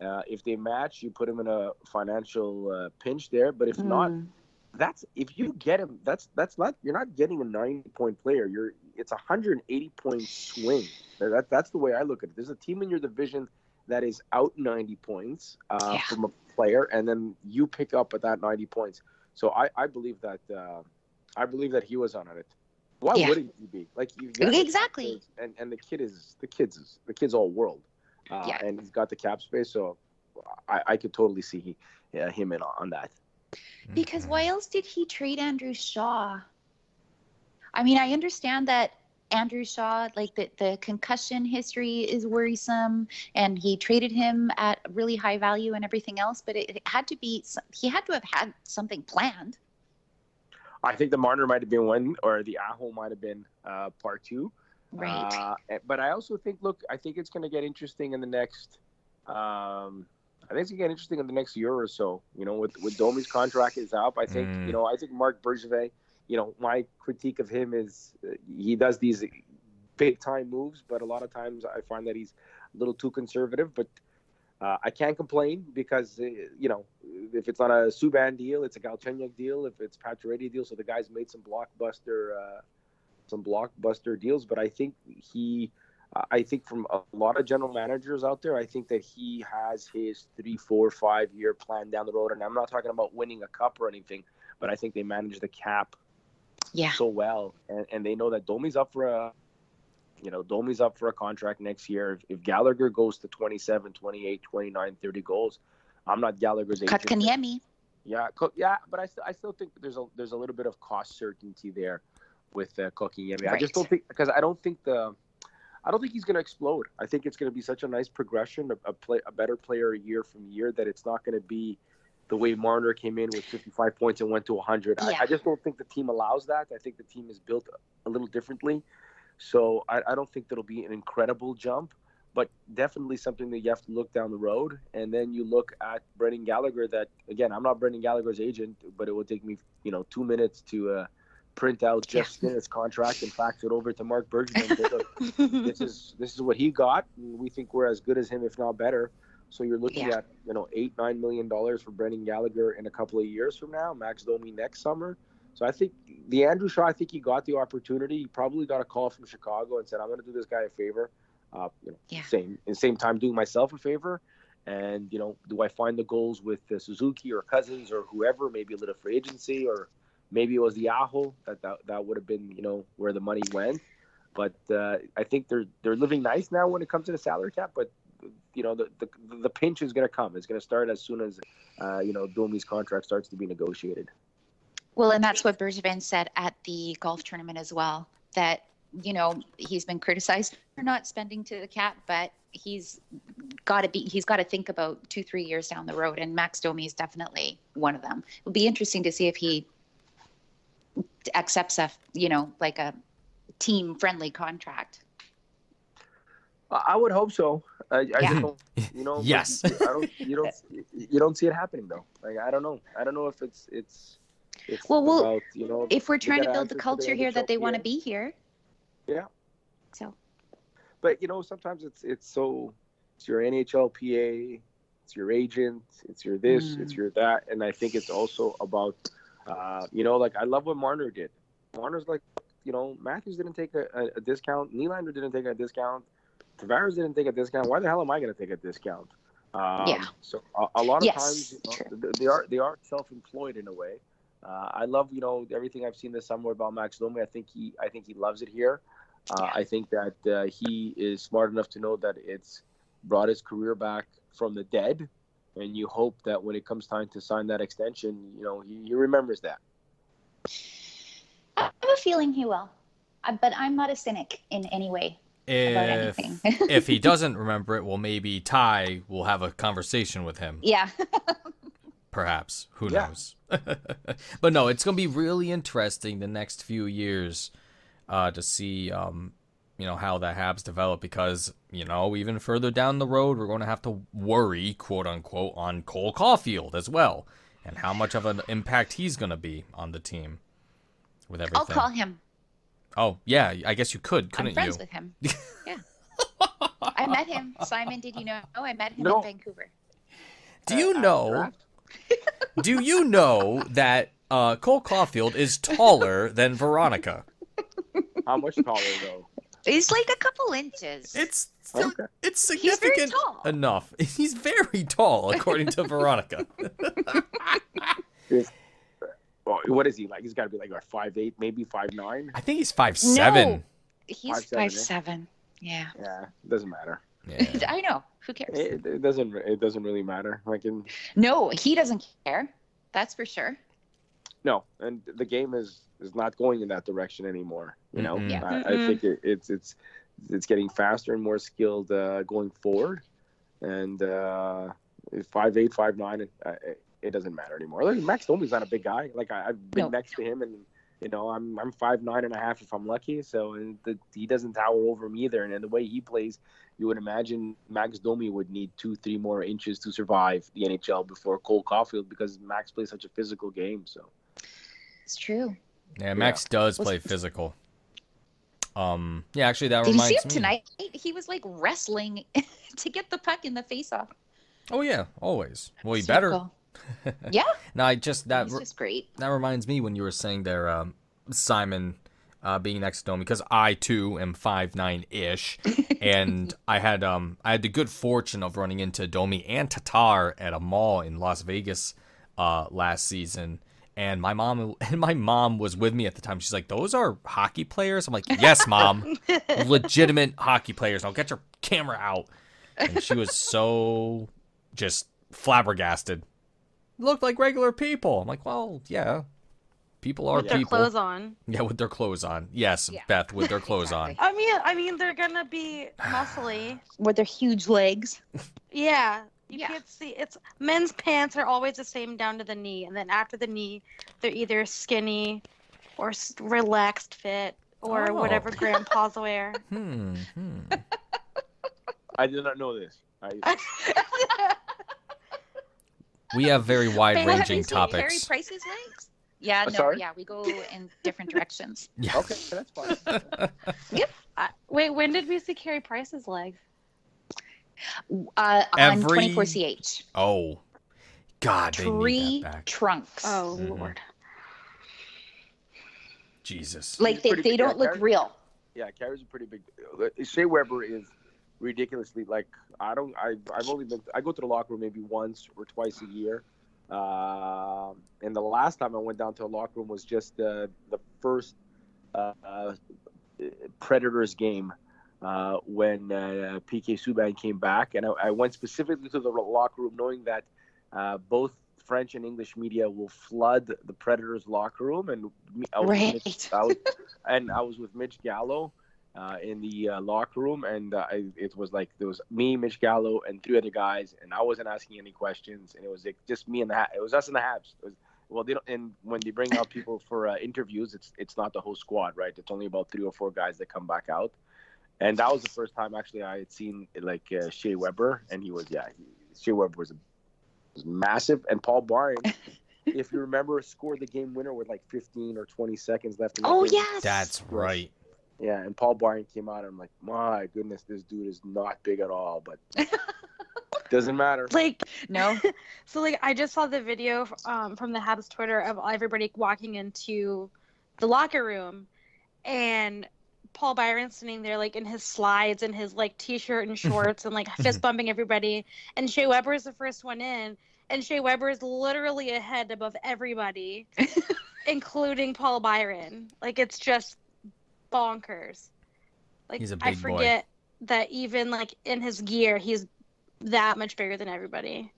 Uh, if they match, you put them in a financial uh, pinch there. But if not, Mm. that's if you get him. That's that's not you're not getting a 90 point player. You're it's a 180 point swing. That that's the way I look at it. There's a team in your division that is out 90 points uh, Yeah. from a player, and then you pick up at that 90 points. So I I believe that uh, I believe that he was on it. Why Yeah. wouldn't he be? Like you Exactly. and and the kid is the kid's is the kid's all world, uh, Yeah. and he's got the cap space. So I, I could totally see he, uh, him in on that. Because Mhm. why else did he trade Andrew Shaw? I mean, I understand that Andrew Shaw, like the, the concussion history is worrisome, and he traded him at really high value and everything else, but it, it had to be, he had to have had something planned. I think the Marner might have been one, or the Aho might have been uh, part two. Right. Uh, but I also think, look, I think it's going to get interesting in the next. Um, I think it's going to get interesting in the next year or so. You know, with with Domi's contract is up. I think Mm. you know. I think Marc Bergevin. You know, my critique of him is uh, he does these big time moves, but a lot of times I find that he's a little too conservative. But uh, I can't complain because uh, you know if it's on a Subban deal, it's a Galchenyuk deal. If it's Pacioretty deal, so the guy's made some blockbuster uh, some blockbuster deals. But I think he, I think from a lot of general managers out there, I think that he has his three, four, five year plan down the road. And I'm not talking about winning a cup or anything, but I think they manage the cap yeah. so well, and, and they know that Domi's up for a, you know, Domi's up for a contract next year. If, if Gallagher goes to 27, 28, 29, 30 goals, I'm not Gallagher's agent. Kotkaniemi. Yeah, yeah, but I, st- I still think there's a there's a little bit of cost certainty there with uh, Kotkaniemi. I just don't think because I don't think the I don't think he's going to explode. I think it's going to be such a nice progression, a, a play a better player year from year that it's not going to be the way Marner came in with 55 points and went to 100. Yeah. I, I just don't think the team allows that. I think the team is built a little differently. So I, I don't think that'll be an incredible jump, but definitely something that you have to look down the road. And then you look at Brendan Gallagher. That again, I'm not Brendan Gallagher's agent, but it will take me, you know, two minutes to uh, print out Jeff Skinner's contract and fax it over to Marc Bergevin. and say, "Look, this is this is what he got. And we think we're as good as him, if not better. So you're looking Yeah. at you know eight nine million dollars for Brendan Gallagher in a couple of years from now. Max Domi next summer. So I think the Andrew Shaw. I think he got the opportunity. He probably got a call from Chicago and said, "I'm going to do this guy a favor." Uh, you know, Yeah. same in the same time doing myself a favor. And you know, do I find the goals with uh, Suzuki or Cousins or whoever? Maybe a little free agency or maybe it was the Aho that that, that would have been you know where the money went. But uh, I think they're they're living nice now when it comes to the salary cap. But you know the the, the pinch is going to come. It's going to start as soon as uh, you know Domi's contract starts to be negotiated. Well, and that's what Bergevin said at the golf tournament as well. That you know he's been criticized for not spending to the cap, but he's got to be he's got to think about two three years down the road, and Max Domi is definitely one of them. It'll be interesting to see if he accepts a you know like a team friendly contract. I I would hope so. I, I Yeah. just don't, you know. Yes. I don't. You don't. You don't see it happening though. Like I don't know. I don't know if it's it's. It's Well, we'll- about, you know, If we're trying to build the culture here that they want to be here. Yeah. So But you know, sometimes it's it's so it's your NHLPA, it's your agent, it's your this, Mm. it's your that, and I think it's also about, uh, you know, like I love what Marner did. Marner's like, you know, Matthews didn't take a, a, a discount, Nylander didn't take a discount, Tavares didn't take a discount. Why the hell am I going to take a discount? Um, Yeah. So a, a lot of Yes, times you know, they are they are self-employed in a way. Uh, I love you know everything I've seen this summer about Max Domi. I think he I think he loves it here. Uh, I think that uh, he is smart enough to know that it's brought his career back from the dead, and you hope that when it comes time to sign that extension, you know he, he remembers that. I have a feeling he will, Uh, but I'm not a cynic in any way about If anything. if he doesn't remember it, well, maybe Ty will have a conversation with him. yeah. Perhaps. Who Yeah. knows? but no, it's gonna be really interesting the next few years uh, to see um, you know how the Habs develop because you know even further down the road we're going to have to worry quote unquote on Cole Caufield as well and how much of an impact he's going to be on the team with everything. I'll call him. Oh yeah, I guess you could, couldn't I'm friends you? with him. Yeah. I met him. Simon, did you know? I met him No. in Vancouver. Do you Uh, know? Do you know that uh, Cole Caufield is taller than Veronica? How much taller though? He's like a couple inches. It's oh, Okay. it's He's very significant tall. enough. He's very tall, according to Veronica. Well, what is he like? He's got to be like what, five eight, maybe five nine. I think he's five seven. No. He's Five seven, five seven. Yeah. Yeah, it doesn't matter. Yeah. I know. Who cares? It, it doesn't. It doesn't really matter. Like in No, he doesn't care. That's for sure. No, and the game is is not going in that direction anymore. You know, Mm-mm. Yeah. I, I think it, it's it's it's getting faster and more skilled uh, going forward, and uh, five eight, five nine, it, uh, it, it doesn't matter anymore. Like, Max Domi's not a big guy. Like I, I've been No. next to him, and you know, I'm I'm five nine and a half if I'm lucky. So and the, he doesn't tower over me either. And then the way he plays, you would imagine Max Domi would need two, three more inches to survive the NHL before Cole Caufield because Max plays such a physical game. So It's true. Yeah, Max does Was- play physical. Um, yeah, actually, that Did you see him me. tonight? He was like wrestling to get the puck in the face-off. Oh yeah, always. Well, he better. circle. yeah, No, I just that he's just great. that reminds me when you were saying there, um, Simon uh, being next to Domi because I too am five nine ish, and I had um I had the good fortune of running into Domi and Tatar at a mall in Las Vegas uh, last season. And my mom and my mom was with me at the time. She's like, "Those are hockey players." I'm like, "Yes, mom, legitimate hockey players. I'll get your camera out." And she was so just flabbergasted. Looked like regular people. I'm like, "Well, yeah, people are with their people." clothes on. Yeah, with their clothes on. Yes, Yeah. Beth, with their clothes Exactly. I mean, I mean, they're gonna be muscly. With their huge legs. Yeah, you Yeah. can't see. It's men's pants are always the same down to the knee, and then after the knee, they're either skinny or s- relaxed fit or Oh. whatever grandpas wear. Hmm. hmm. I did not know this. I, We have very Well, have you wide-ranging seen Carey topics. Price's legs? Yeah, Uh, no, sorry? yeah, we go in different directions. Yeah. okay, that's fine. I- Wait, when did we see Carey Price's legs? Uh, on 24CH. Oh, God, they need Three that back. trunks. Oh Mhm. lord. Jesus. Like they, they big don't guy, look Harry. real. Yeah, Carey's a pretty big. Shea Weber is ridiculously like I don't. I I've only been. I go to the locker room maybe once or twice a year. Um, and the last time I went down to a locker room was just uh, the first uh, uh, Predators game uh, when uh, PK Subban came back, and I, I went specifically to the locker room knowing that uh, both French and English media will flood the Predators locker room, and I was with Right. Mitch- I was- and I was with Mitch Gallo uh, in the uh, locker room, and uh, I, it was like there was me, Mitch Gallo, and three other guys, and I wasn't asking any questions, and it was like just me and the ha- it was us and the Habs. It was, well, they don't, and when they bring out people for uh, interviews, it's it's not the whole squad, right? It's only about three or four guys that come back out, and that was the first time actually I had seen like uh, Shea Weber, and he was yeah, he, Shea Weber was, was massive, and Paul Byron. If you remember, scored the game winner with like 15 or 20 seconds left. In the Oh, game. yes. That's right. Yeah, and Paul Byron came out. And I'm like, my goodness, this dude is not big at all, but doesn't matter. Like No. so, like I just saw the video um, from the Habs Twitter of everybody walking into the locker room, and Paul Byron sitting there like in his slides and his like t-shirt and shorts and like fist bumping everybody, and Shea Weber is the first one in, and Shea Weber is literally ahead above everybody, including Paul Byron. Like it's just bonkers. Like He's a I big boy. forget that even like in his gear, he's that much bigger than everybody.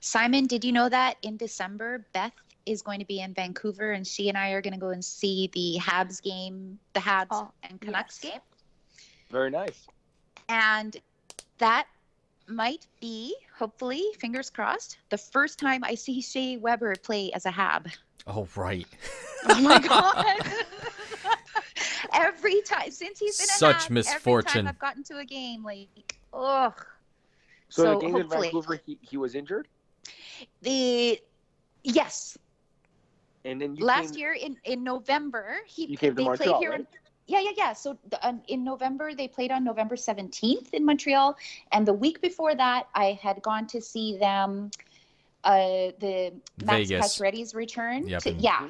Simon, did you know that in December, Beth is going to be in Vancouver and she and I are going to go and see the Habs game, the Habs Oh, and Canucks yes. game? Very nice. And that might be, hopefully, fingers crossed, the first time I see Shea Weber play as a Hab. Oh right. Oh my god. every time since he's been a Such Hab, Every misfortune. time I've gotten to a game, like, ugh. So, So the game in Vancouver, he, he was injured, The yes, and then you last came, year in in November he You came to they Montreal, played here. right? In, yeah, yeah, yeah. So the, um, in November they played on November seventeenth in Montreal, and the week before that I had gone to see them. Uh, the Max Vegas. Pacioretty's return. Yep. To, yeah.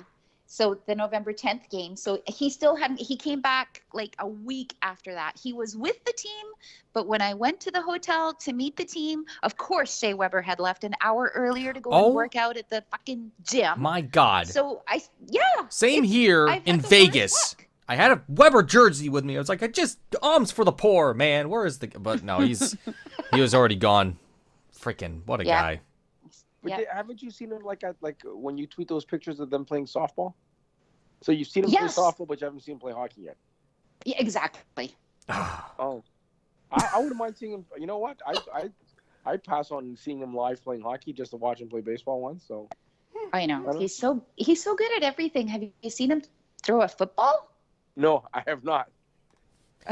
So the November 10th game. So he still hadn't he came back like a week after that. He was with the team, but when I went to the hotel to meet the team, of course Shea Weber had left an hour earlier to go Oh. and work out at the fucking gym. My God. So I yeah. Same here I've in Vegas. I had a Weber jersey with me. I was like, I just arms for the poor, man. Where is the? But no, he's he was already gone. Freaking what a Yeah. guy. But Yeah. they- haven't you seen him like at like when you tweet those pictures of them playing softball? So you've seen him Yes. play softball, but you haven't seen him play hockey yet. Yeah, exactly. Ah. Oh, I, I wouldn't mind seeing him. You know what? I I I'd pass on seeing him live playing hockey just to watch him play baseball once. So I I know. don't- He's so he's so good at everything. Have you seen him throw a football? no, I have not.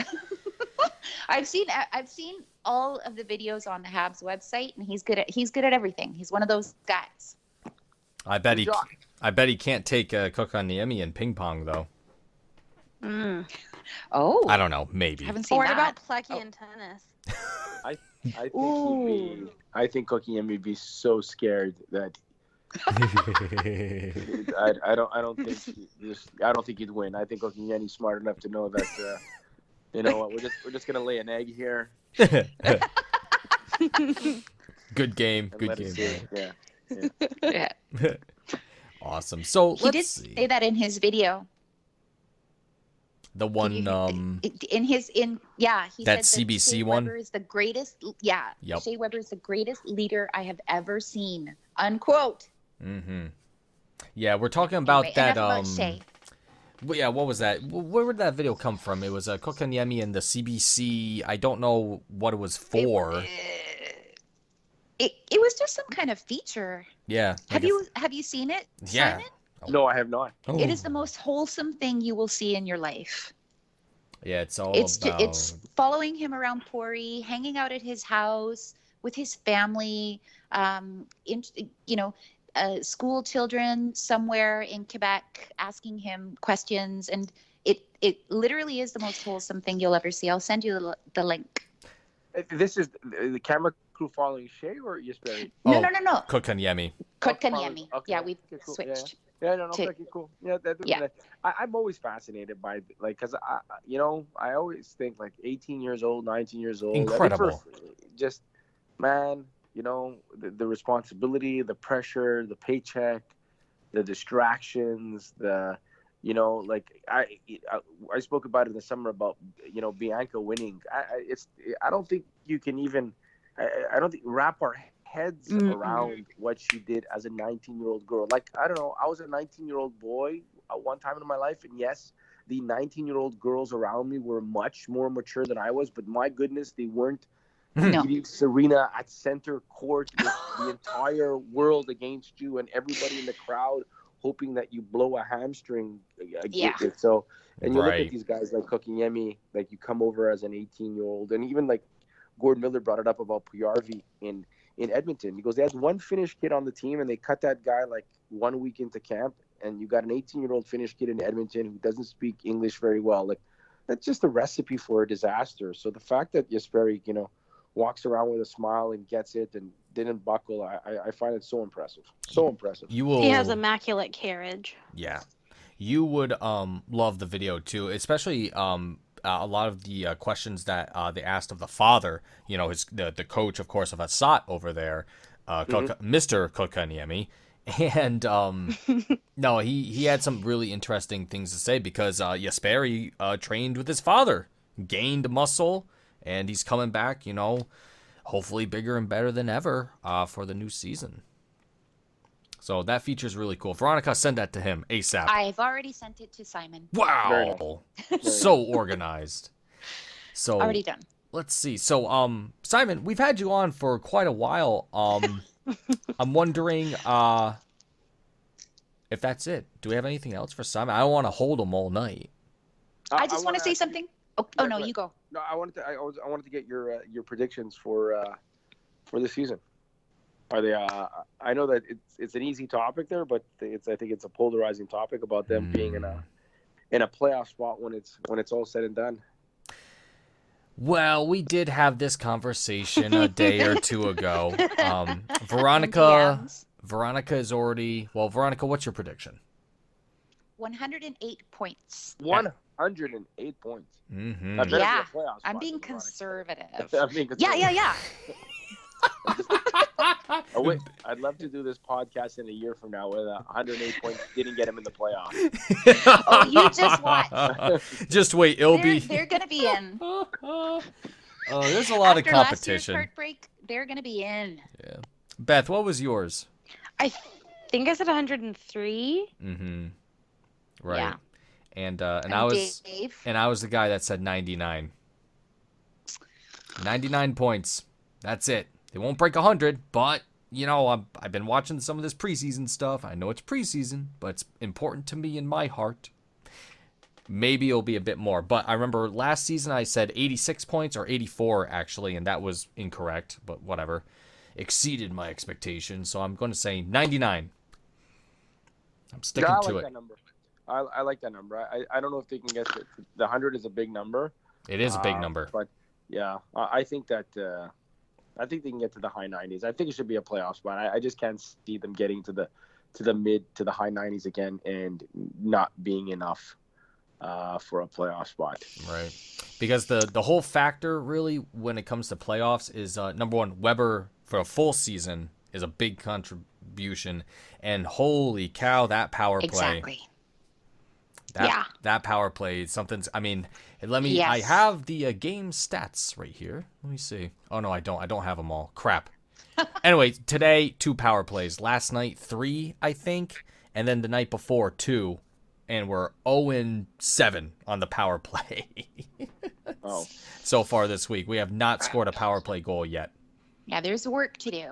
I've seen I've seen all of the videos on the Habs website and he's good at he's good at everything. He's one of those guys. I bet he. Good. I bet he can't take uh, Kotkaniemi in ping pong though. Mm. Oh. I don't know. Maybe. haven't seen Or what that. about Plecky Oh. in tennis? I think he'd be. I think Cookie and me be so scared that I, I don't I don't think he- this I don't think he'd win. I think Kotkaniemi's smart enough to know that uh, you know what we're just we're just gonna lay an egg here Good game. and Good game. sit. Yeah. Yeah. awesome. So He let's did see. say that in his video. the one you- um in his in yeah he That said CBC Shea one? Weber is the greatest yeah Yep. Shea Weber is the greatest leader I have ever seen unquote mhm. Yeah, we're talking about Anyway, that um about Shea. Well, yeah, what was that? Where did that video come from? It was a uh, Kotkaniemi and the CBC. I don't know what it was for. it, it was just some kind of feature yeah. have like a- you have you seen it Yeah. Simon? No, I have not. Oh. it is the most wholesome thing you will see in your life Yeah, it's all it's ju- it's following him around Pori, hanging out at his house with his family, um, in, you know, uh, school children somewhere in Quebec asking him questions, and it it literally is the most wholesome thing you'll ever see. I'll send you the, the link. Uh, This is the the camera crew following Shea or Jesperi? No, Oh. no, no, no. Kokanyemi. Kotkaniemi. okay. Yeah, we've Okay, cool. Switched. Yeah, no, no, to- okay, cool. Yeah, that, Yeah. that- I, I'm always fascinated by like, cause I, I- you know, I always think like 18 years old, 19 years old. I think for- Incredible. just, man, you know, the, the responsibility, the pressure, the paycheck, the distractions, the, you know, like I, I, I spoke about it in the summer about, you know, Bianca winning. I, I it's, I don't think you can even, I, I don't think wrap our heads Mm-mm. around what she did as a 19 year old girl. Like, I don't know, I was a 19 year old boy at one time in my life, and yes, the 19 year old girls around me were much more mature than I was, but my goodness, they weren't No. beating Serena at center court with the entire world against you and everybody in the crowd hoping that you blow a hamstring. uh, It. So, and you look at these guys like Kotkaniemi, like you come over as an 18 year old, and even like Gordon Miller brought it up about Puyarvi in in Edmonton. He goes, they had one Finnish kid on the team, and they cut that guy like one week into camp, and you got an 18 year old Finnish kid in Edmonton who doesn't speak English very well. Like that's just a recipe for a disaster. So the fact that Jesperi, you know, walks around with a smile and gets it and didn't buckle, I, I, I find it so impressive. So impressive. You will. He has immaculate carriage. Yeah. you would um love the video too, especially um uh, a lot of the uh, questions that uh, they asked of the father. You know, his the the coach, of course, of Assat over there, uh, Kotka- Mr. Kotkaniemi. And um, no, he he had some really interesting things to say because uh, Jesperi uh, trained with his father, gained muscle, and he's coming back. You know, hopefully bigger and better than ever uh, for the new season. So that feature is really cool. Veronica, send that to him ASAP. I've already sent it to Simon. Wow, so organized. So Already done. let's see. So um, Simon, we've had you on for quite a while. Um, I'm wondering uh, if that's it. Do we have anything else for Simon? I don't want to hold him all night. I just want wanna say ask you- something. Oh, oh Yeah, no, you go no, I wanted to. I, was, I wanted to get your uh, your predictions for uh, for the season. Are they? Uh, I know that it's it's an easy topic there, but it's I think it's a polarizing topic about them mm. being in a hmm. in a playoff spot when it's when it's all said and done. Well, we did have this conversation a day or two ago. Um, Veronica. Veronica is already well. Veronica, what's your prediction? One hundred and eight points. One 108 points. Mm-hmm. Yeah, I'm being conservative. I'm being conservative. Yeah, yeah, yeah. I would, I'd love to do this podcast in a year from now with 108 points. Didn't get him in the playoffs. oh, you just watch. just wait, it'll they're, be. They're gonna be in. oh, there's a lot After of competition. Last year's heartbreak. They're gonna be in. Yeah. Beth, what was yours? I think I said 103. Mm-hmm. Right. Yeah. And uh, and And I was Dave. and I was the guy that said 99. 99 points. That's it. They won't break 100, but you know, I'm, I've been watching some of this preseason stuff. I know it's preseason, but it's important to me in my heart. Maybe it'll be a bit more, but I remember last season I said 86 points or 84 actually, and that was incorrect, but whatever. Exceeded my expectations, so I'm going to say 99. I'm sticking Yeah, I to like it. That number. I, I like that number. I, I don't know if they can get to, the 100 is a big number. It is a big Uh, number. But yeah, I, I think that uh, I think they can get to the high 90s. I think it should be a playoff spot. I, I just can't see them getting to the to the mid to the high 90s again and not being enough uh, for a playoff spot. Right. Because the the whole factor really when it comes to playoffs is uh, number one, Weber for a full season is a big contribution, and holy cow, that power play, Exactly. That Yeah. that power play, something's. I mean, let me. I have the uh, game stats right here. Let me see. Oh no, I don't. I don't have them all. Crap. anyway, today two power plays. Last night three, I think, and then the night before two, and we're zero and seven on the power play. Oh, so far this week. We have not scored a power play goal yet. Yeah, there's work to do.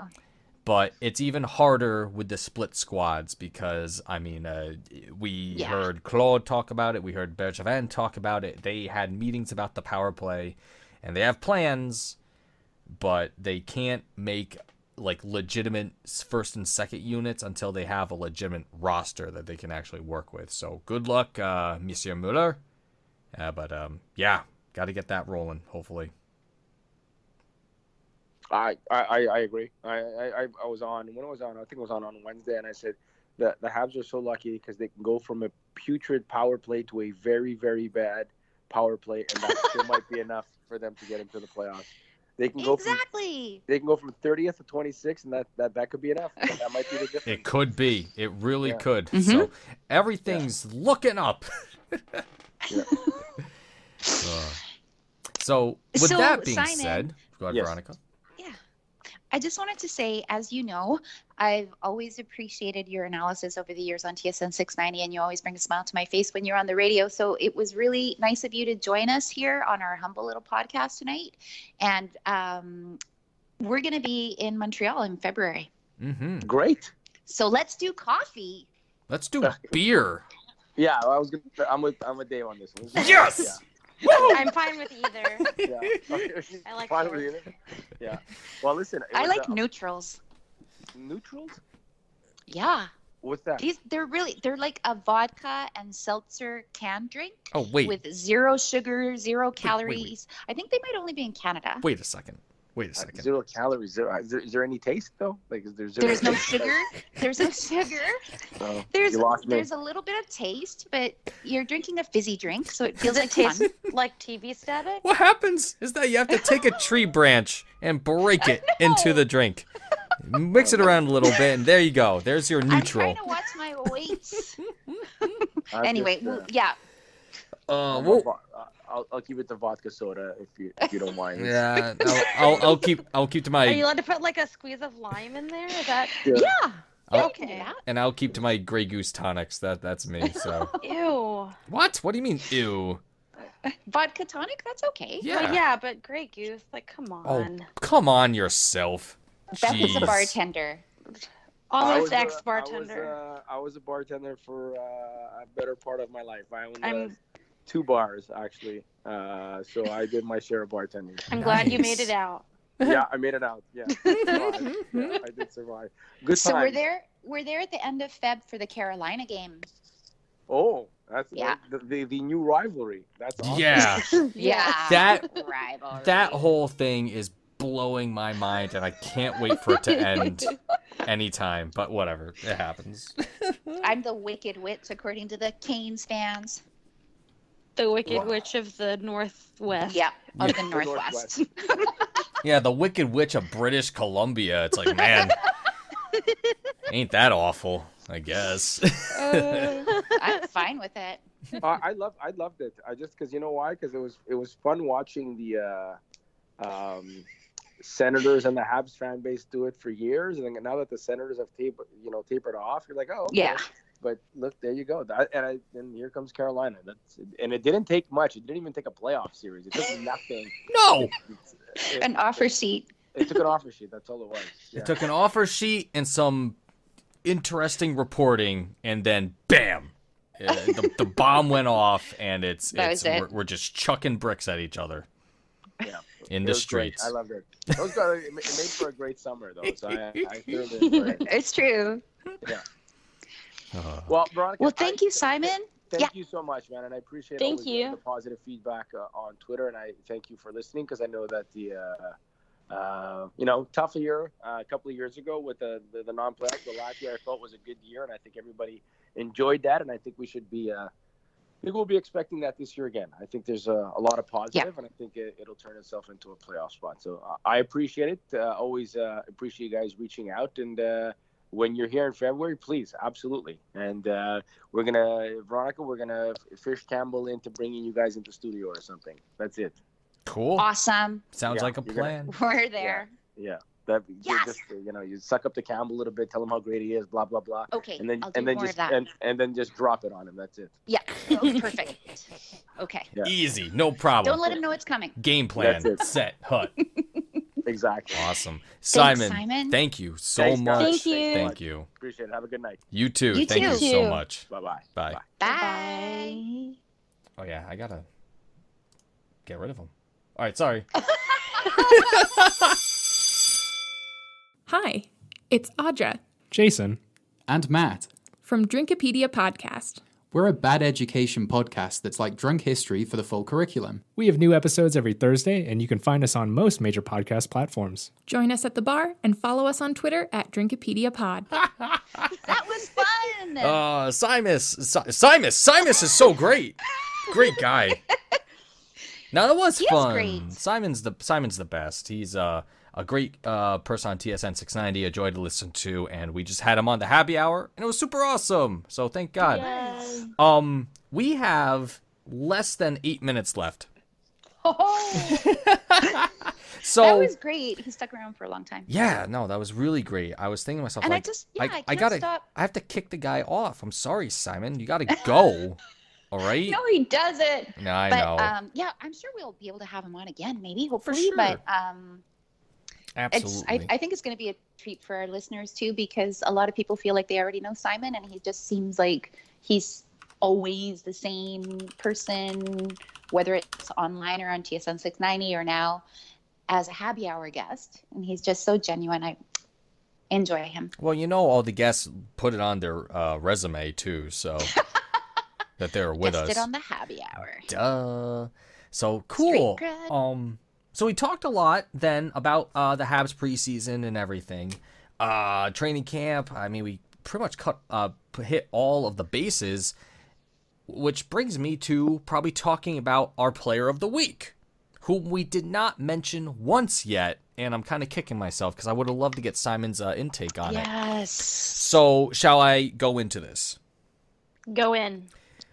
But it's even harder with the split squads because, I mean, uh, we Yeah. heard Claude talk about it. We heard Bergevin talk about it. They had meetings about the power play and they have plans, but they can't make like legitimate first and second units until they have a legitimate roster that they can actually work with. So good luck, uh, Monsieur Muller. Uh, but um, yeah, got to get that rolling, hopefully. I, I, I agree. I, I, I- I was on when I was on. I think it was on on Wednesday, and I said that the Habs are so lucky because they can go from a putrid power play to a very very bad power play, and that still might be enough for them to get into the playoffs. They can go from Exactly. they can go from 30th to 26th, and that, that, that could be enough. That might be the difference. It could be. It really Yeah. could. Mhm. So everything's looking up. Yeah. Uh, so with So, that being Simon- said, go ahead, Yes. Veronica. I just wanted to say, as you know, I've always appreciated your analysis over the years on TSN 690, and you always bring a smile to my face when you're on the radio. So it was really nice of you to join us here on our humble little podcast tonight. And um, we're going to be in Montreal in February. hmm Great. So let's do coffee. Let's do beer. Yeah, I was gonna. I'm with I'm with Dave on this one. Yes! I'm fine with either. Yeah. yeah. I like Fine both. with you. Yeah. Well, listen. I like uh, neutrals. neutrals. Yeah. What's that? These they're really they're like a vodka and seltzer can drink Oh wait, with zero sugar, zero wait, wait. calories. I think they might only be in Canada. wait a second. Wait a second. Uh, second. Zero calories. Zero. Is there, is there any taste though? Like, is there zero? There's no sugar. There's no sugar. Oh, There's you lost me. there's a little bit of taste, but you're drinking a fizzy drink, so it feels Does it like taste fun. like TV static? What happens is that you have to take a tree branch and break it into the drink. Mix it around a little bit, and there you go. There's your neutral. I'm trying to watch my weight. Anyway, just, uh, well, yeah. Uh, well, uh, I'll, I'll keep it to vodka soda if you if you don't mind. yeah, I'll, I'll, I'll keep I'll keep to my. Are you my allowed to put like a squeeze of lime in there? Is that Yeah. Yeah. I'll- I can do that. and I'll keep to my Grey Goose tonics. That that's me. So ew? what? What do you mean? Ew. Vodka tonic, that's okay. Yeah. Well, yeah, but Grey Goose, like, come on. Oh, on. come on yourself. Beth is a bartender. Almost ex bartender. I was, uh, I was a bartender for uh, a better part of my life. I owned uh, I'm two bars actually, uh, so I did my share of bartending. I'm glad you made it out. yeah, I made it out. Yeah, survived. yeah I did survive. Good So we're there. We're there at the end of Feb for the Carolina game. Oh, that's Yeah. the, the the new rivalry. That's awesome. Yeah, Yeah. That- rivalry. that whole thing is blowing my mind, and I can't wait for it to end anytime. But whatever, it happens. I'm the wicked witch, according to the Canes fans. The Wicked Wow. Witch of the Northwest. Yeah, of Yeah. the Northwest. Yeah, the Wicked Witch of British Columbia. It's like, man, ain't that awful? I guess. I'm fine with it. I, I love I loved it. I just because you know why? Because it was it was fun watching the uh, um, Senators and the Habs fan base do it for years, and then now that the Senators have tapered you know tapered off, you're like, oh okay. Yeah. But look, there you go. That, and I, and here comes Carolina. That's and it didn't take much. It didn't even take a playoff series. It took nothing. no, It, An offer sheet. it took an offer sheet. That's all it was. Yeah. it took an offer sheet and some interesting reporting, and then bam, uh, the, the bomb went off, and it's That it's was it. We're, we're just chucking bricks at each other yeah. in It the was great. streets. I loved it. Those guys, it made for a great summer though. So I, I thoroughly enjoyed it. It's true. Uh, Well, Veronica. Well, I- thank you, Simon. Thank Yeah. you so much, man, and I appreciate Thank always the- you. The, positive feedback uh, on Twitter, and I thank you for listening because I know that the, uh, uh, you know, tough year uh, a couple of years ago with the the, the non-playoffs. The last year I felt was a good year, and I think everybody enjoyed that, and I think we should be. Uh, I think we'll be expecting that this year again. I think there's a, a lot of positive, and I think it, it'll turn itself into a playoff spot. So uh, I appreciate it. Uh, always uh, appreciate you guys reaching out, and uh, when you're here in February, please, absolutely. And uh, we're gonna, Veronica, we're gonna fish Campbell into bringing you guys into studio or something. That's it. cool. Awesome. Sounds Yeah, like a you're gonna- plan. We're there. Yeah. That you Yes. just you know you suck up to Campbell a little bit, tell him how great he is, blah blah blah, Okay. and then I'll do and then just and, and then just drop it on him. That's it. Yeah. Oh, perfect. Okay. Yeah. Easy, no problem. Don't let him know it's coming. Game plan That's it. set. Hut. Exactly. Awesome, Simon. Simon. Thank you so Thanks, much. Thank you. Thank you. Appreciate it. Have a good night. You too. You Thank too. you so Too. much. Bye bye. Bye. Bye. Oh yeah, I gotta get rid of him. All right, sorry. Hi, it's Audra Jason. and Matt. from Drinkopedia Podcast. We're a bad education podcast that's like drunk history for the full curriculum. We have new episodes every Thursday, and you can find us on most major podcast platforms. Join us at the bar and follow us on Twitter at Drinkopedia Pod. That was fun. Uh, Simus, Si- Simus, Simus is so great. Great guy. Now that was He fun. great. Simon's the Simon's the best. He's uh, a great uh, person on TSN 690, a joy to listen to, and we just had him on the happy hour, and it was super awesome. So thank God. Yay. Um, we have less than eight minutes left. Oh, So that was great. He stuck around for a long time. yeah, no, that was really great. I was thinking to myself, And I just- yeah, I I, cannot gotta, stop. I have to kick the guy off. I'm sorry, Simon. You gotta go. All right. No, he doesn't. No, I but know. um, yeah, I'm sure we'll be able to have him on again, maybe, hopefully. sure. But um, Absolutely. I, I think it's going to be a treat for our listeners too, because a lot of people feel like they already know Simon, and he just seems like he's always the same person, whether it's online or on TSN 690 or now as a happy hour guest, and he's just so genuine. I enjoy him. Well, you know, all the guests put it on their uh, resume too, so that they're with Guested us. on the happy hour. Duh. So cool. Um, so we talked a lot then about uh, the Habs preseason and everything. Uh, training camp. I mean, we pretty much cut uh, hit all of the bases, which brings me to probably talking about our player of the week, whom we did not mention once yet, and I'm kind of kicking myself because I would have loved to get Simon's uh, intake on it. Yes. So, shall I go into this? Go in.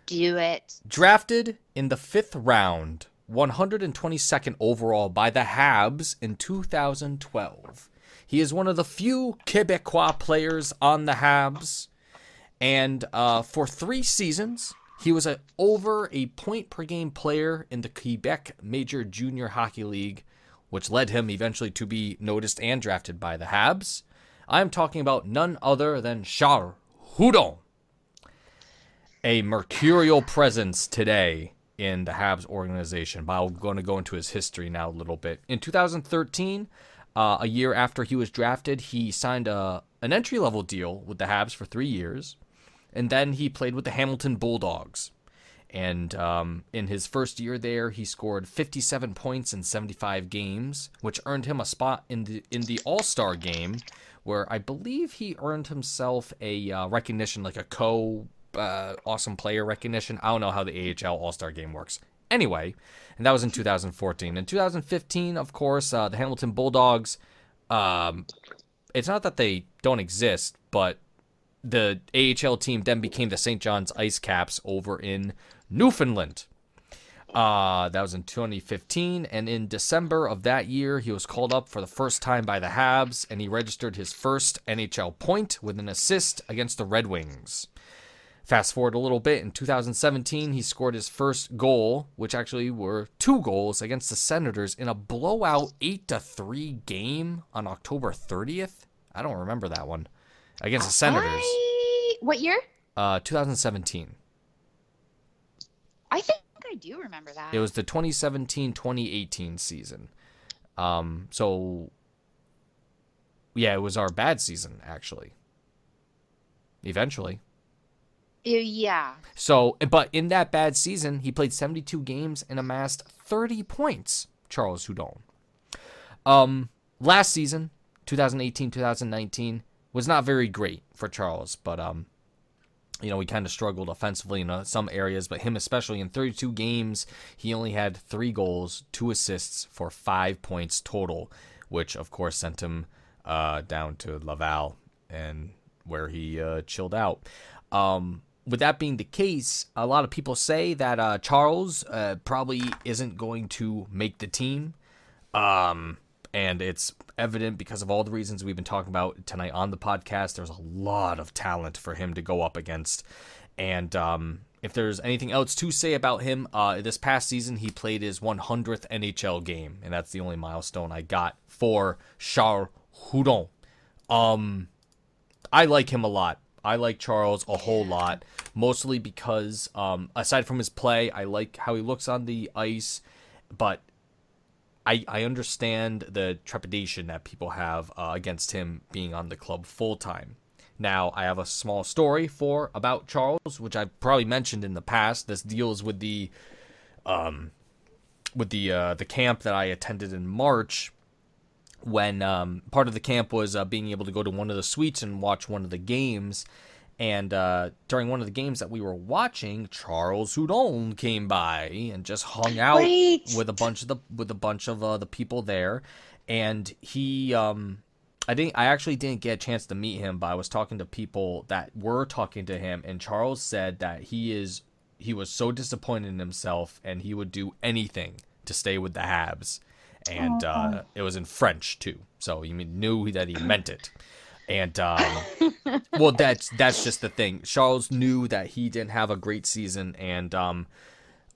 Do it. Drafted in the fifth round, 122nd overall by the Habs in 2012. He is one of the few Quebecois players on the Habs. And uh, for three seasons, he was a, over a point per game player in the Quebec Major Junior Hockey League, which led him eventually to be noticed and drafted by the Habs. I am talking about none other than Charles Hudon a mercurial presence today in the Habs organization. But I'm going to go into his history now a little bit. In 2013, uh, a year after he was drafted, he signed a, an entry level deal with the Habs for three years. And then he played with the Hamilton Bulldogs. And um, in his first year there, he scored 57 points in 75 games, which earned him a spot in the in the All Star game, where I believe he earned himself a uh, recognition like a co uh, awesome player recognition. I don't know how the AHL All Star game works. Anyway, and that was in 2014. In 2015, of course, uh, the Hamilton Bulldogs. Um, it's not that they don't exist, but the AHL team then became the St. John's Ice Caps over in Newfoundland. Uh, that was in 2015, and in December of that year, he was called up for the first time by the Habs, and he registered his first NHL point with an assist against the Red Wings. Fast forward a little bit, in 2017, he scored his first goal, which actually were two goals against the Senators in a blowout 8 to 3 game on October 30th. I don't remember that one. Against the Senators. I... What year? Uh, 2017. I think I do remember that. It was the 2017-2018 season. Um, so yeah, it was our bad season actually. Eventually. Uh, yeah. So, but in that bad season, he played 72 games and amassed 30 points. Charles Hudon. Um, last season, 2018-2019, was not very great for Charles, but um, you know, he kind of struggled offensively in uh, some areas, but him especially in 32 games, he only had three goals, two assists for five points total, which of course sent him uh, down to Laval and where he uh, chilled out. Um, with that being the case, a lot of people say that uh, Charles uh, probably isn't going to make the team. Um, and it's evident because of all the reasons we've been talking about tonight on the podcast. There's a lot of talent for him to go up against. And um, if there's anything else to say about him, uh, this past season he played his 100th NHL game, and that's the only milestone I got for Charles Hudon. Um, I like him a lot. I like Charles a whole lot, mostly because um, aside from his play, I like how he looks on the ice, but I I understand the trepidation that people have uh, against him being on the club full time. Now, I have a small story for about Charles, which I've probably mentioned in the past. This deals with the um with the uh, the camp that I attended in March when um, part of the camp was uh, being able to go to one of the suites and watch one of the games. And uh, during one of the games that we were watching, Charles Hudon came by and just hung out Wait. with a bunch of the with a bunch of uh, the people there. And he, um, I didn't, I actually didn't get a chance to meet him, but I was talking to people that were talking to him, and Charles said that he is he was so disappointed in himself, and he would do anything to stay with the Habs and uh, it was in French too, so you knew that he meant it. And um, well, that's that's just the thing. Charles knew that he didn't have a great season, and um,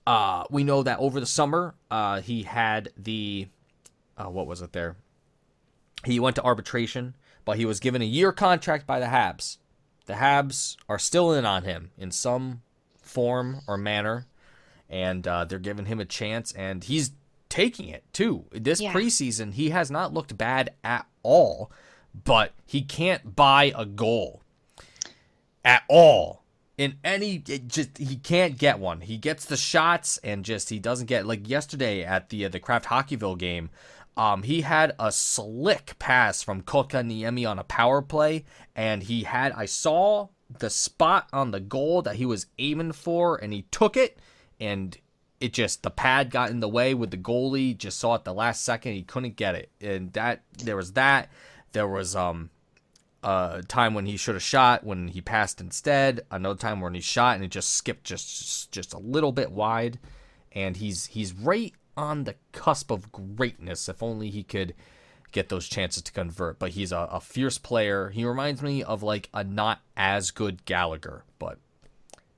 uh, we know that over the summer uh, he had the uh, what was it there? He went to arbitration, but he was given a year contract by the Habs. The Habs are still in on him in some form or manner, and uh, they're giving him a chance, and he's taking it too. This Yeah. preseason, he has not looked bad at all, but he can't buy a goal at all. in any it just he can't get one. He gets the shots and just he doesn't get like yesterday at the uh, the Kraft Hockeyville game. Um, he had a slick pass from Kotkaniemi on a power play, and he had I saw the spot on the goal that he was aiming for, and he took it, and it just the pad got in the way with the goalie. Just saw it the last second, he couldn't get it, and that there was that. There was um a time when he should have shot when he passed instead. Another time when he shot and it just skipped just just a little bit wide, and he's he's right on the cusp of greatness. If only he could get those chances to convert. But he's a, a fierce player. He reminds me of like a not as good Gallagher, but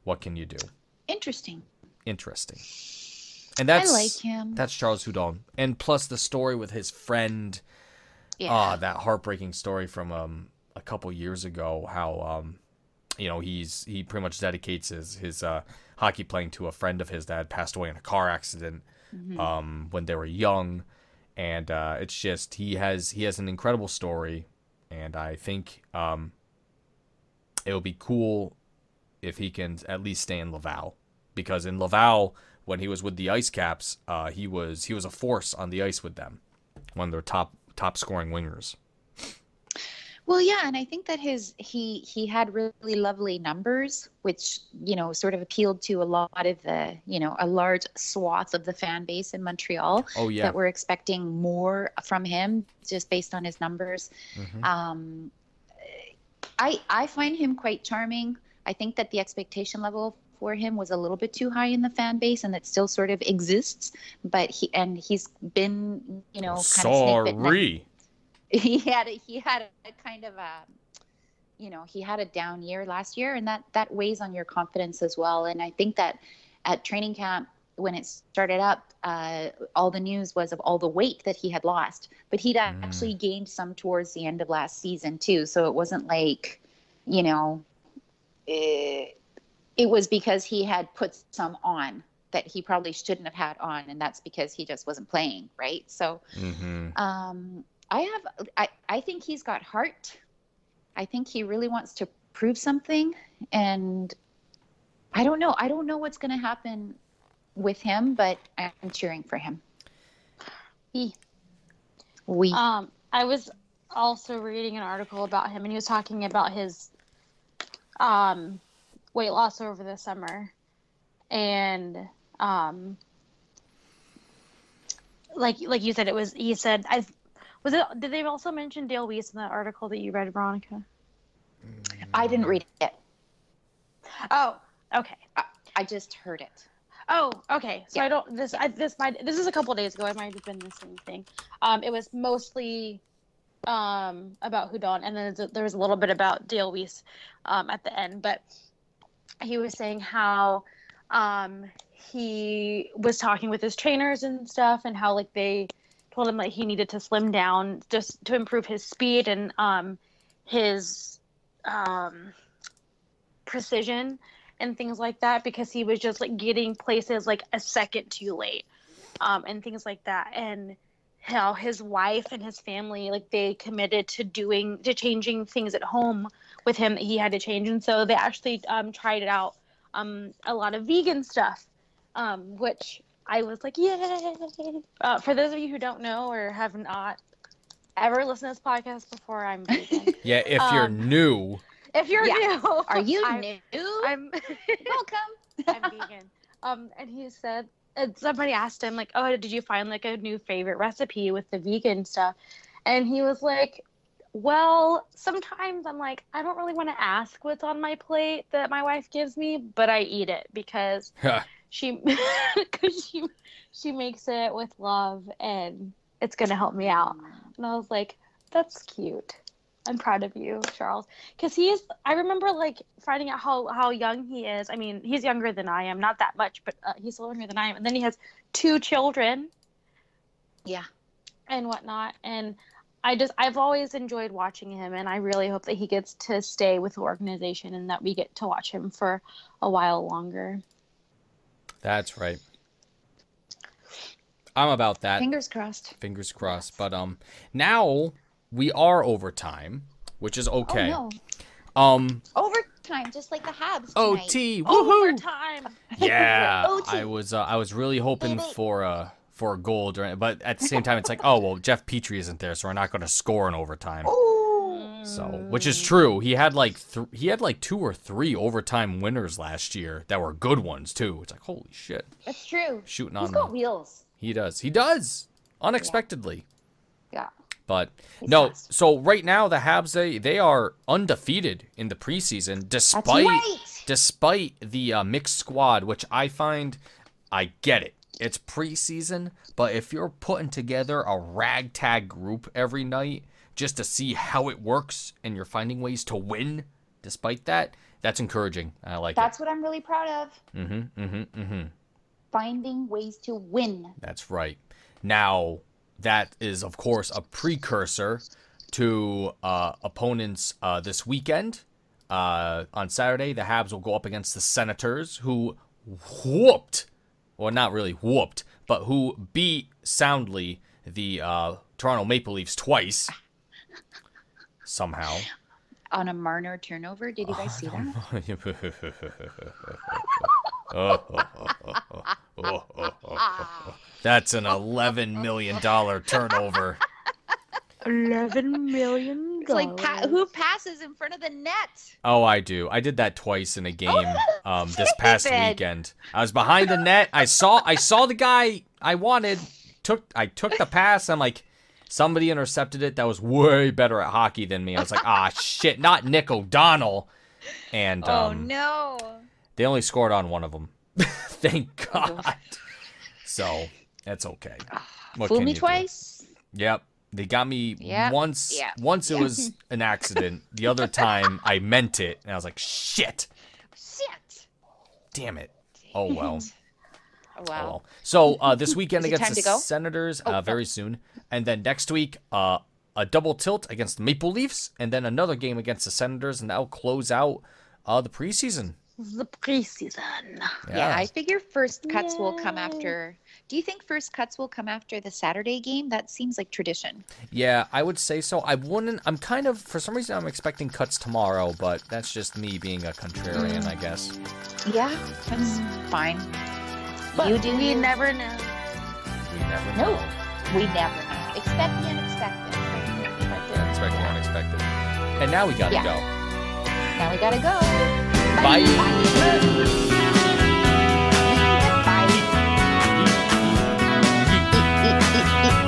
what can you do? Interesting. Interesting. And that's I like him. That's Charles Hudon. And plus the story with his friend. Yeah. Ah, that heartbreaking story from um a couple years ago. How um, you know, he's he pretty much dedicates his his uh, hockey playing to a friend of his that had passed away in a car accident Mhm. um when they were young, and uh, it's just he has he has an incredible story, and I think um, it will be cool if he can at least stay in Laval because in Laval when he was with the Ice Caps, uh, he was he was a force on the ice with them, one of their top top scoring wingers. Well, yeah, and I think that his he he had really lovely numbers, which you know sort of appealed to a lot of the you know a large swath of the fan base in Montreal. Oh, yeah. that were expecting more from him just based on his numbers. Mhm. Um, I I find him quite charming. I think that the expectation level for him was a little bit too high in the fan base, and it still sort of exists. But he and he's been you know kind of Sorry. he had a, he had a kind of a you know he had a down year last year and that that weighs on your confidence as well and i think that at training camp when it started up uh, all the news was of all the weight that he had lost but he'd actually gained some towards the end of last season too so it wasn't like you know it, it was because he had put some on that he probably shouldn't have had on and that's because he just wasn't playing right so Mm-hmm. um, I have, I, I think he's got heart. I think he really wants to prove something. And I don't know. I don't know what's going to happen with him, but I'm cheering for him. He. We. Um, I was also reading an article about him, and he was talking about his um, weight loss over the summer, and um, like like you said, it was. He said, "I was it." Did they also mention Dale Weise in that article that you read, Veronica? I didn't read it. Oh, okay. I, I just heard it. Oh, okay. So I don't. This I, this might. This is a couple days ago. I might have been the same thing. Um, it was mostly um about Hudon, and then there's there was a little bit about Dale Weise um, at the end. But he was saying how um he was talking with his trainers and stuff, and how like they told him that he needed to slim down just to improve his speed and um his um precision and things like that because he was just like getting places like a second too late um, and things like that. And how his wife and his family like they committed to doing to changing things at home with him that he had to change and so they actually um, tried it out um, a lot of vegan stuff um, which i was like yay uh, for those of you who don't know or have not ever listened to this podcast before i'm vegan Yeah, if you're Um, new, if you're Yeah. new Are you I'm- new? I'm Welcome. I'm vegan. Um, and he said, and somebody asked him like, "Oh, did you find like a new favorite recipe with the vegan stuff?" And he was like, "Well, sometimes I'm like, I don't really want to ask what's on my plate that my wife gives me, but I eat it because she, because she, she makes it with love and it's gonna help me out." And I was like, "That's cute." I'm proud of you, Charles, because he is. I remember like finding out how how young he is. I mean, he's younger than I am, not that much, but uh, he's still younger than I am. And then he has two children Yeah. and whatnot. And I just I've always enjoyed watching him, and I really hope that he gets to stay with the organization and that we get to watch him for a while longer. that's right. I'm about that. Fingers crossed. Fingers crossed. But um, now we are overtime, which is okay. Oh Um, no. overtime, just like the Habs. tonight. OT, woohoo! Overtime. Yeah, OT. I was uh, I was really hoping Baby. for uh for a goal during, but at the same time, it's like, oh well, Jeff Petry isn't there, so we're not going to score in overtime. Ooh. So, which is true. He had like th- he had like two or three overtime winners last year that were good ones too. It's like holy shit, That's true. shooting He's on got him. wheels. He does. He does unexpectedly. Yeah. But He's no, fast. so right now the Habs they they are undefeated in the preseason despite right. despite the uh, mixed squad, which I find I get it. It's preseason, but if you're putting together a ragtag group every night just to see how it works and you're finding ways to win despite that, that's encouraging. I like That's what I'm really proud of. Mm-hmm. Mm-hmm. Mm-hmm. Finding ways to win. That's right. Now, that is, of course, a precursor to uh, opponents uh, this weekend. Uh, on Saturday, the Habs will go up against the Senators, who whooped, well, not really whooped, but who beat soundly the uh, Toronto Maple Leafs twice. Somehow. On a Marner turnover. Did you guys see that? That's an $11 million turnover. Eleven million It's like pa- who passes in front of the net? Oh, I do. I did that twice in a game um, this past David. weekend. I was behind the net. I saw I saw the guy I wanted. Took I took the pass. I'm like, somebody intercepted it that was way better at hockey than me. I was like, ah, shit, not Nick O'Donnell. And Oh um, no. they only scored on one of them. Thank God. So that's okay. What Fool me you do? twice. Yep. They got me Yep, once. yep, Once it was an accident. The other time I meant it, and I was like, "Shit, Shit. damn it." Oh well. Oh, Oh, well. So uh, this weekend against the? Senators, Oh, uh, oh. very soon, and then next week uh, a double tilt against the Maple Leafs, and then another game against the Senators, and that'll close out uh, the preseason. The preseason. Yeah. I figure first cuts will come after. Do you think first cuts will come after the Saturday game? That seems like tradition. Yeah, I would say so. I wouldn't. I'm kind of for some reason I'm expecting cuts tomorrow, but that's just me being a contrarian, I guess. Yeah, that's fine. But you do. We you. never know. We never No. We never know. Expect the unexpected. Yeah, expect the unexpected. And now we gotta Yeah. go. Now we gotta go. Bye. Bye. Bye.